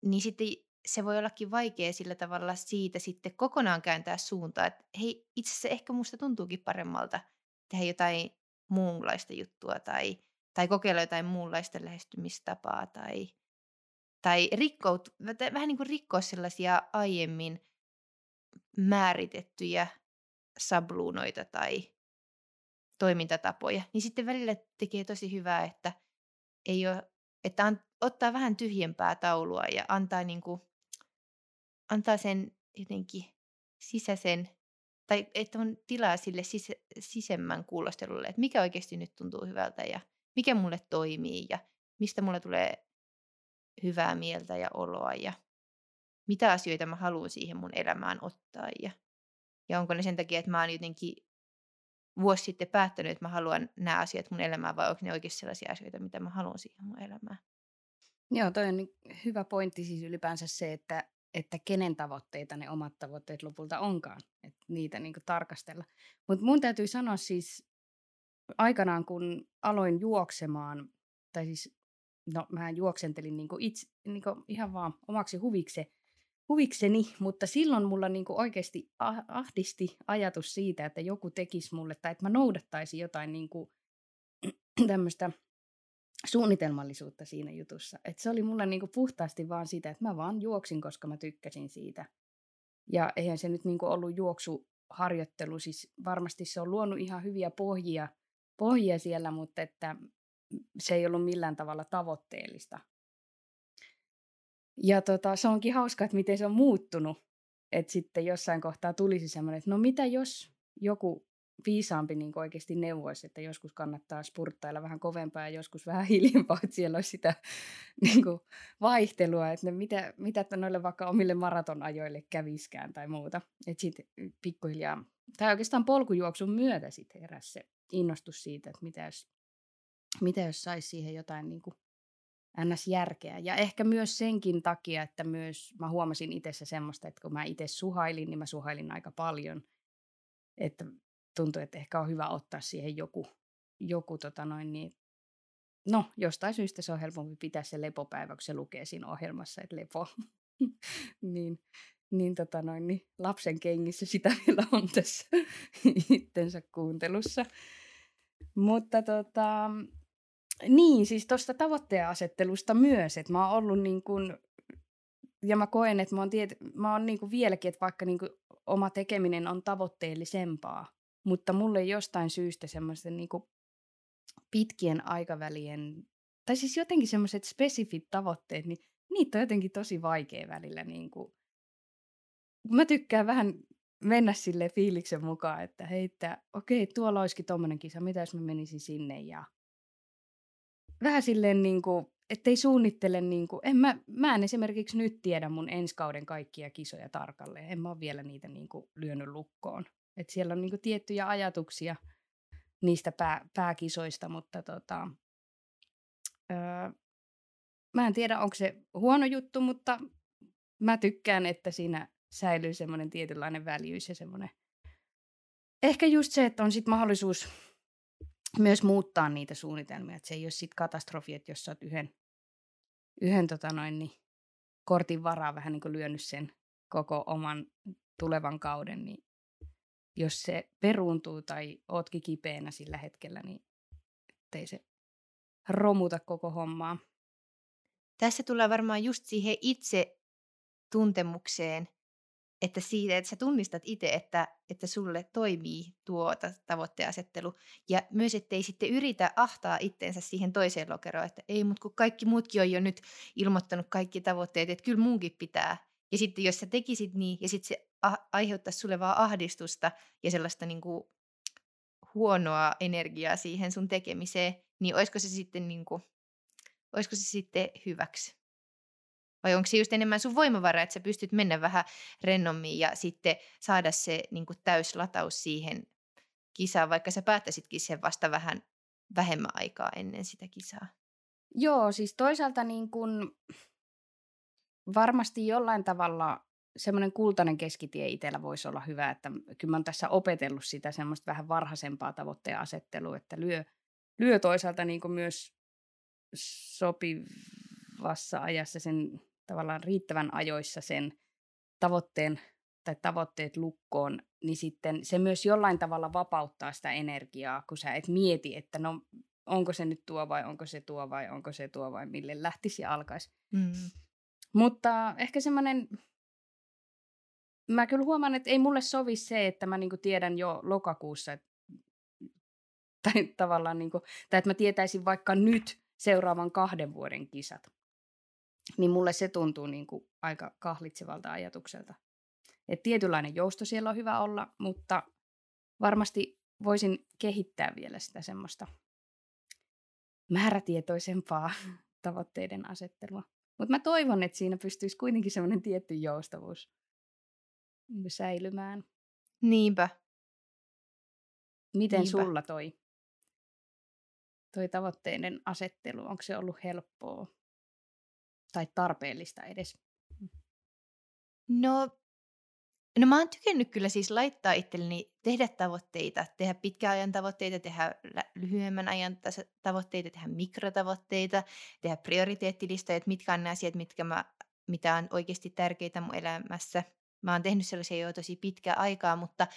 niin sitten se voi ollakin vaikea sillä tavalla siitä sitten kokonaan kääntää suuntaa, että hei, itse asiassa ehkä musta tuntuukin paremmalta tehdä jotain muunlaista juttua tai, tai kokeilla jotain muunlaista lähestymistapaa tai, tai rikkout, vähän niin kuin rikkoa sellaisia aiemmin määritettyjä sabluunoita tai toimintatapoja, niin sitten välillä tekee tosi hyvää, että ei ole, että an, ottaa vähän tyhjempää taulua ja antaa niin kuin antaa sen jotenkin sisäisen, tai että on tilaa sille sisä, sisemmän kuulostelulle, että mikä oikeasti nyt tuntuu hyvältä ja mikä mulle toimii ja mistä mulle tulee hyvää mieltä ja oloa ja mitä asioita mä haluan siihen mun elämään ottaa ja, ja onko ne sen takia, että mä oon jotenkin vuosi sitten päättänyt, että mä haluan nämä asiat mun elämään vai onko ne oikeasti sellaisia asioita, mitä mä haluan siihen mun elämään. Joo, toi on hyvä pointti siis ylipäänsä se, että, että kenen tavoitteita ne omat tavoitteet lopulta onkaan, että niitä niin tarkastella. Mutta mun täytyy sanoa siis aikanaan, kun aloin juoksemaan, tai siis no mä juoksentelin niin itse, niin ihan vaan omaksi huviksi, huvikseni, mutta silloin mulla niin oikeasti ahdisti ajatus siitä, että joku tekisi mulle tai että mä noudattaisin jotain niin tämmöistä suunnitelmallisuutta siinä jutussa. Et se oli mulle niinku puhtaasti vaan sitä, että mä vaan juoksin, koska mä tykkäsin siitä. Ja eihän se nyt niinku ollut juoksuharjoittelu, siis varmasti se on luonut ihan hyviä pohjia, pohjia siellä, mutta että se ei ollut millään tavalla tavoitteellista. Ja tota, se onkin hauska, että miten se on muuttunut. Että sitten jossain kohtaa tulisi semmoinen, että no mitä jos joku viisaampi niin oikeasti neuvoisi, että joskus kannattaa spurttailla vähän kovempaa ja joskus vähän hiljempaa, että siellä olisi sitä niin kuin vaihtelua, että ne mitä, mitä noille vaikka omille maratonajoille käviskään tai muuta. Että sitten pikkuhiljaa, tai oikeastaan polkujuoksun myötä sitten heräsi se innostus siitä, että mitä jos, mitä jos saisi siihen jotain niin kuin NS-järkeä. Ja ehkä myös senkin takia, että myös mä huomasin itsessä semmoista, että kun mä itse suhailin, niin mä suhailin aika paljon. Että tuntui, että ehkä on hyvä ottaa siihen joku, joku tota noin, niin, no jostain syystä se on helpompi pitää se lepopäivä, kun se lukee siinä ohjelmassa, että lepo. niin, niin, tota noin, niin lapsen kengissä sitä vielä on tässä itsensä kuuntelussa. Mutta tota, niin, siis tuosta tavoitteasettelusta myös, että mä oon ollut niin kuin, ja mä koen, että mä oon, tiet, mä oon niin kuin vieläkin, että vaikka niin kuin oma tekeminen on tavoitteellisempaa, mutta mulle jostain syystä semmoisten niin pitkien aikavälien, tai siis jotenkin semmoiset spesifit tavoitteet, niin niitä on jotenkin tosi vaikea välillä. Niin kuin. Mä tykkään vähän mennä sille fiiliksen mukaan, että heittää, okei, tuolla olisikin tommonen kisa, mitä jos mä menisin sinne ja vähän silleen niin kuin, ettei suunnittele, niin kuin, en mä, mä en esimerkiksi nyt tiedä mun ensi kauden kaikkia kisoja tarkalleen, en mä ole vielä niitä niin kuin lyönyt lukkoon. Et siellä on niinku tiettyjä ajatuksia niistä pää, pääkisoista, mutta tota, öö, mä en tiedä, onko se huono juttu, mutta mä tykkään, että siinä säilyy semmoinen tietynlainen väljyys ja semmoinen ehkä just se, että on sitten mahdollisuus myös muuttaa niitä suunnitelmia, että se ei ole sitten katastrofi, että jos sä oot yhden, yhden tota noin, niin kortin varaa vähän niin kuin lyönyt sen koko oman tulevan kauden, niin jos se peruuntuu tai ootkin kipeänä sillä hetkellä, niin ettei se romuta koko hommaa. Tässä tulee varmaan just siihen itse tuntemukseen, että siitä, että sä tunnistat itse, että, että sulle toimii tuo tavoitteasettelu. Ja myös, ettei sitten yritä ahtaa itteensä siihen toiseen lokeroon, että ei, mutta kun kaikki muutkin on jo nyt ilmoittanut kaikki tavoitteet, että kyllä munkin pitää. Ja sitten jos sä tekisit niin, ja sitten se aiheuttaisi sulle vaan ahdistusta ja sellaista niin kuin huonoa energiaa siihen sun tekemiseen, niin olisiko se sitten, niin kuin, olisiko se sitten hyväksi? Vai onko se just enemmän sun voimavara, että sä pystyt mennä vähän rennommin ja sitten saada se niin täyslataus siihen kisaan, vaikka sä päättäisitkin sen vasta vähän vähemmän aikaa ennen sitä kisaa? Joo, siis toisaalta niin kun varmasti jollain tavalla semmoinen kultainen keskitie itsellä voisi olla hyvä, että kyllä mä oon tässä opetellut sitä semmoista vähän varhaisempaa tavoitteen asettelua, että lyö, lyö toisaalta niin myös sopivassa ajassa sen tavallaan riittävän ajoissa sen tavoitteen tai tavoitteet lukkoon, niin sitten se myös jollain tavalla vapauttaa sitä energiaa, kun sä et mieti, että no onko se nyt tuo vai onko se tuo vai onko se tuo vai mille lähtisi ja alkaisi. Mm. Mutta ehkä semmoinen mä kyllä huomaan, että ei mulle sovi se, että mä niinku tiedän jo lokakuussa, että, tai tavallaan niinku, tai että mä tietäisin vaikka nyt seuraavan kahden vuoden kisat. Niin mulle se tuntuu niin kuin aika kahlitsevalta ajatukselta. Et tietynlainen jousto siellä on hyvä olla, mutta varmasti voisin kehittää vielä sitä semmoista määrätietoisempaa tavoitteiden asettelua. Mutta mä toivon, että siinä pystyisi kuitenkin semmoinen tietty joustavuus säilymään. Niinpä. Miten Niinpä. sulla toi, toi tavoitteiden asettelu, onko se ollut helppoa tai tarpeellista edes? No, no mä oon tykännyt kyllä siis laittaa itselleni tehdä tavoitteita, tehdä pitkän ajan tavoitteita, tehdä lyhyemmän ajan tavoitteita, tehdä mikrotavoitteita, tehdä prioriteettilistoja, että mitkä on ne asiat, mitkä mä, mitä on oikeasti tärkeitä mun elämässä. Mä oon tehnyt sellaisia jo tosi pitkää aikaa, mutta,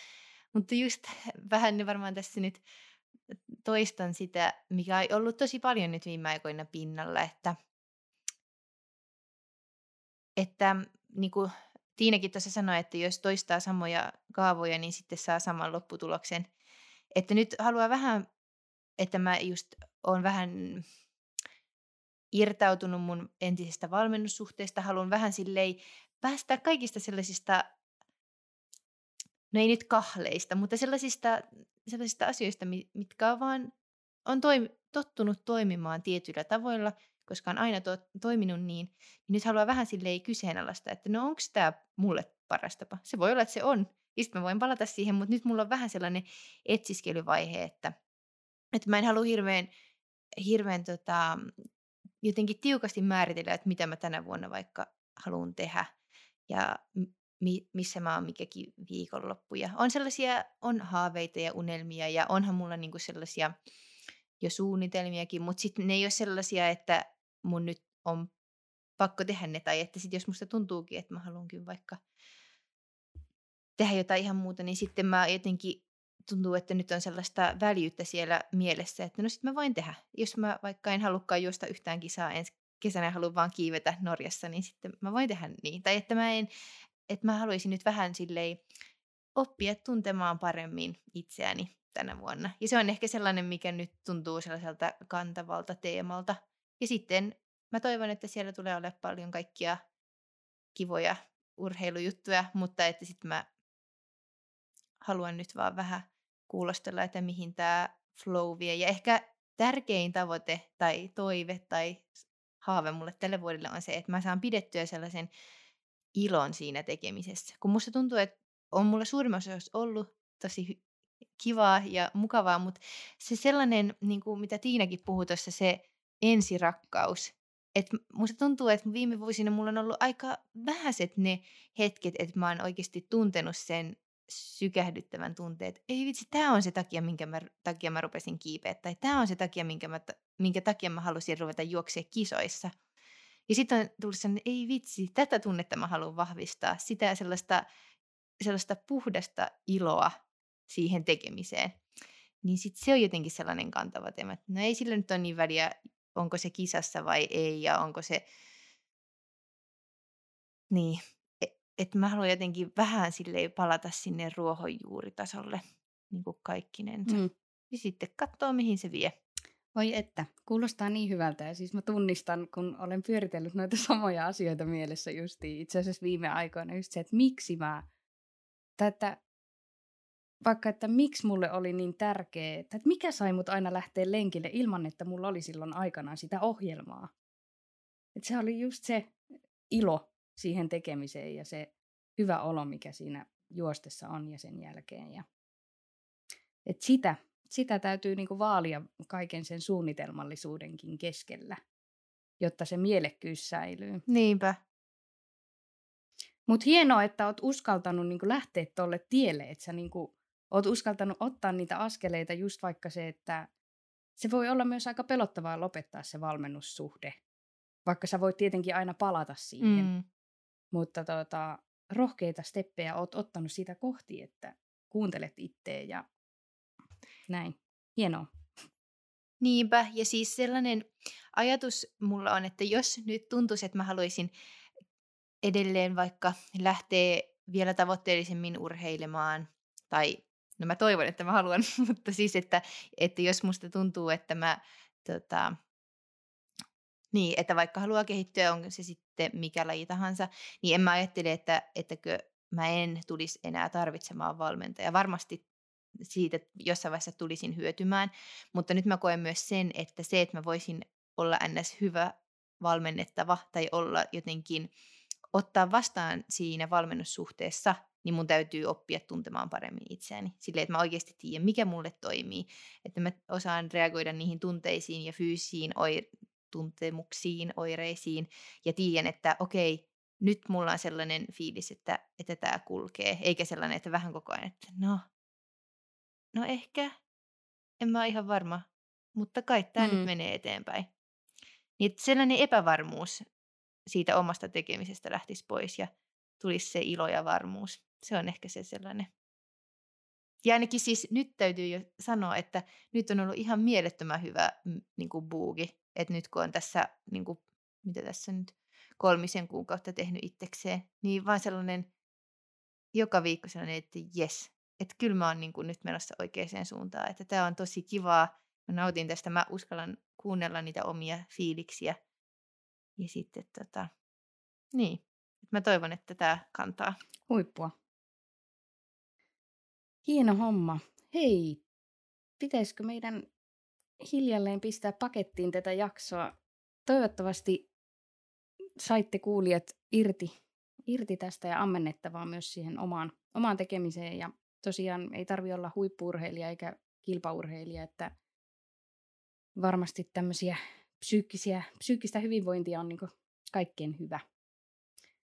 mutta just vähän varmaan tässä nyt toistan sitä, mikä on ollut tosi paljon nyt viime aikoina pinnalla, että, että niin kuin Tiinakin tuossa sanoi, että jos toistaa samoja kaavoja, niin sitten saa saman lopputuloksen. Että nyt haluaa vähän, että mä just on vähän irtautunut mun entisestä valmennussuhteesta, haluan vähän silleen päästä kaikista sellaisista, no ei nyt kahleista, mutta sellaisista, sellaisista asioista, mitkä on vaan on toim, tottunut toimimaan tietyillä tavoilla, koska on aina to, toiminut niin, niin nyt haluaa vähän silleen kyseenalaista, että no onko tämä mulle paras tapa. Se voi olla, että se on. Ja sitten mä voin palata siihen, mutta nyt mulla on vähän sellainen etsiskelyvaihe, että, että mä en halua hirveän, hirveän tota, jotenkin tiukasti määritellä, että mitä mä tänä vuonna vaikka haluan tehdä ja mi- missä mä oon mikäkin viikonloppu. Ja on sellaisia, on haaveita ja unelmia ja onhan mulla niinku sellaisia jo suunnitelmiakin, mutta sitten ne ei ole sellaisia, että mun nyt on pakko tehdä ne, tai että sit jos musta tuntuukin, että mä haluankin vaikka tehdä jotain ihan muuta, niin sitten mä jotenkin tuntuu, että nyt on sellaista väljyyttä siellä mielessä, että no sitten mä voin tehdä. Jos mä vaikka en halukkaan juosta yhtään kisaa ensi kesänä ja haluan vaan kiivetä Norjassa, niin sitten mä voin tehdä niin. Tai että mä, en, että mä haluaisin nyt vähän silleen oppia tuntemaan paremmin itseäni tänä vuonna. Ja se on ehkä sellainen, mikä nyt tuntuu sellaiselta kantavalta teemalta. Ja sitten mä toivon, että siellä tulee olemaan paljon kaikkia kivoja urheilujuttuja, mutta että sitten mä haluan nyt vaan vähän kuulostella, että mihin tämä flow vie. Ja ehkä tärkein tavoite tai toive tai haave mulle tälle vuodelle on se, että mä saan pidettyä sellaisen ilon siinä tekemisessä. Kun musta tuntuu, että on mulla suurimmassa osassa ollut tosi kivaa ja mukavaa, mutta se sellainen, niin kuin mitä Tiinakin puhui tuossa, se ensirakkaus. Et musta tuntuu, että viime vuosina mulla on ollut aika vähäiset ne hetket, että mä oon oikeasti tuntenut sen sykähdyttävän tunteet. Ei vitsi, tämä on se takia, minkä mä, takia mä rupesin kiipeä, tai tämä on se takia, minkä, mä, minkä takia mä halusin ruveta juoksea kisoissa. Ja sitten on tullut sellainen, ei vitsi, tätä tunnetta mä haluan vahvistaa, sitä sellaista, sellaista puhdasta iloa siihen tekemiseen. Niin sitten se on jotenkin sellainen kantava teema, että no ei sillä nyt ole niin väliä, onko se kisassa vai ei, ja onko se... Niin, että mä haluan jotenkin vähän silleen palata sinne ruohonjuuritasolle niin kuin kaikkinensa. Mm. Ja sitten katsoa, mihin se vie. Oi että, kuulostaa niin hyvältä. Ja siis mä tunnistan, kun olen pyöritellyt noita samoja asioita mielessä justiin itse asiassa viime aikoina, just se, että miksi mä tätä, vaikka että miksi mulle oli niin tärkeää, että mikä sai mut aina lähteä lenkille ilman, että mulla oli silloin aikanaan sitä ohjelmaa. Että se oli just se ilo siihen tekemiseen ja se hyvä olo, mikä siinä juostessa on ja sen jälkeen. Ja, et sitä, sitä täytyy niinku vaalia kaiken sen suunnitelmallisuudenkin keskellä, jotta se mielekkyys säilyy. Niinpä. Mutta hienoa, että oot uskaltanut niinku lähteä tuolle tielle, että sä niinku, oot uskaltanut ottaa niitä askeleita just vaikka se, että se voi olla myös aika pelottavaa lopettaa se valmennussuhde, vaikka sä voit tietenkin aina palata siihen. Mm. Mutta tota, rohkeita steppejä oot ottanut sitä kohti, että kuuntelet itseä ja näin. Hienoa. Niinpä, ja siis sellainen ajatus mulla on, että jos nyt tuntuisi, että mä haluaisin edelleen vaikka lähteä vielä tavoitteellisemmin urheilemaan, tai no mä toivon, että mä haluan, mutta siis, että, että jos musta tuntuu, että mä tota, Niin, että vaikka haluaa kehittyä, onko se sitten mikä laji tahansa, niin en mä ajattele, että ettäkö mä en tulisi enää tarvitsemaan valmentajaa. Varmasti siitä jossain vaiheessa tulisin hyötymään, mutta nyt mä koen myös sen, että se, että mä voisin olla ns. hyvä valmennettava tai olla jotenkin ottaa vastaan siinä valmennussuhteessa, niin mun täytyy oppia tuntemaan paremmin itseäni. Silleen, että mä oikeasti tiedän, mikä mulle toimii. Että mä osaan reagoida niihin tunteisiin ja fyysisiin oi- tuntemuksiin, oireisiin ja tiedän, että okei, nyt mulla on sellainen fiilis, että, että tämä kulkee, eikä sellainen, että vähän koko ajan, että no, no ehkä, en mä ole ihan varma, mutta kai tämä mm. nyt menee eteenpäin. Niin sellainen epävarmuus siitä omasta tekemisestä lähtisi pois ja tulisi se ilo ja varmuus. Se on ehkä se sellainen. Ja ainakin siis nyt täytyy jo sanoa, että nyt on ollut ihan mielettömän hyvä niin kuin buugi. Että nyt kun on tässä, niin kuin, mitä tässä nyt, kolmisen kuukautta tehnyt itsekseen, niin vaan sellainen joka viikko sellainen, että jes, että kyllä mä oon niin kuin nyt menossa oikeaan suuntaan. Että tämä on tosi kivaa. Mä nautin tästä, mä uskallan kuunnella niitä omia fiiliksiä. Ja sitten tota, niin, mä toivon, että tämä kantaa. Huippua. Hieno homma. Hei, pitäisikö meidän hiljalleen pistää pakettiin tätä jaksoa? Toivottavasti saitte kuulijat irti, irti tästä ja ammennettavaa myös siihen omaan, omaan tekemiseen. Ja tosiaan ei tarvi olla huippuurheilija eikä kilpaurheilija, että varmasti tämmöisiä psyykkisiä, psyykkistä hyvinvointia on niin kaikkein hyvä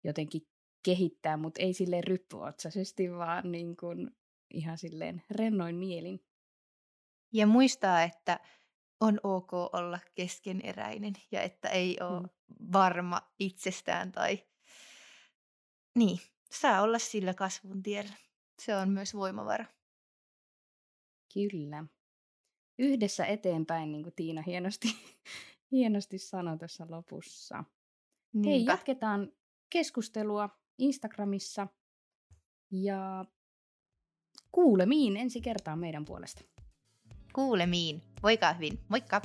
jotenkin kehittää, mutta ei silleen ryppyotsaisesti, vaan niin kuin ihan silleen rennoin mielin. Ja muistaa, että on ok olla keskeneräinen ja että ei ole mm. varma itsestään tai niin, saa olla sillä kasvun tiellä. Se on myös voimavara. Kyllä. Yhdessä eteenpäin, niin kuin Tiina hienosti, hienosti sanoi tuossa lopussa. Niinpä. Hei, jatketaan keskustelua Instagramissa ja kuulemiin ensi kertaa meidän puolesta. Kuulemiin. Voikaa hyvin. Moikka!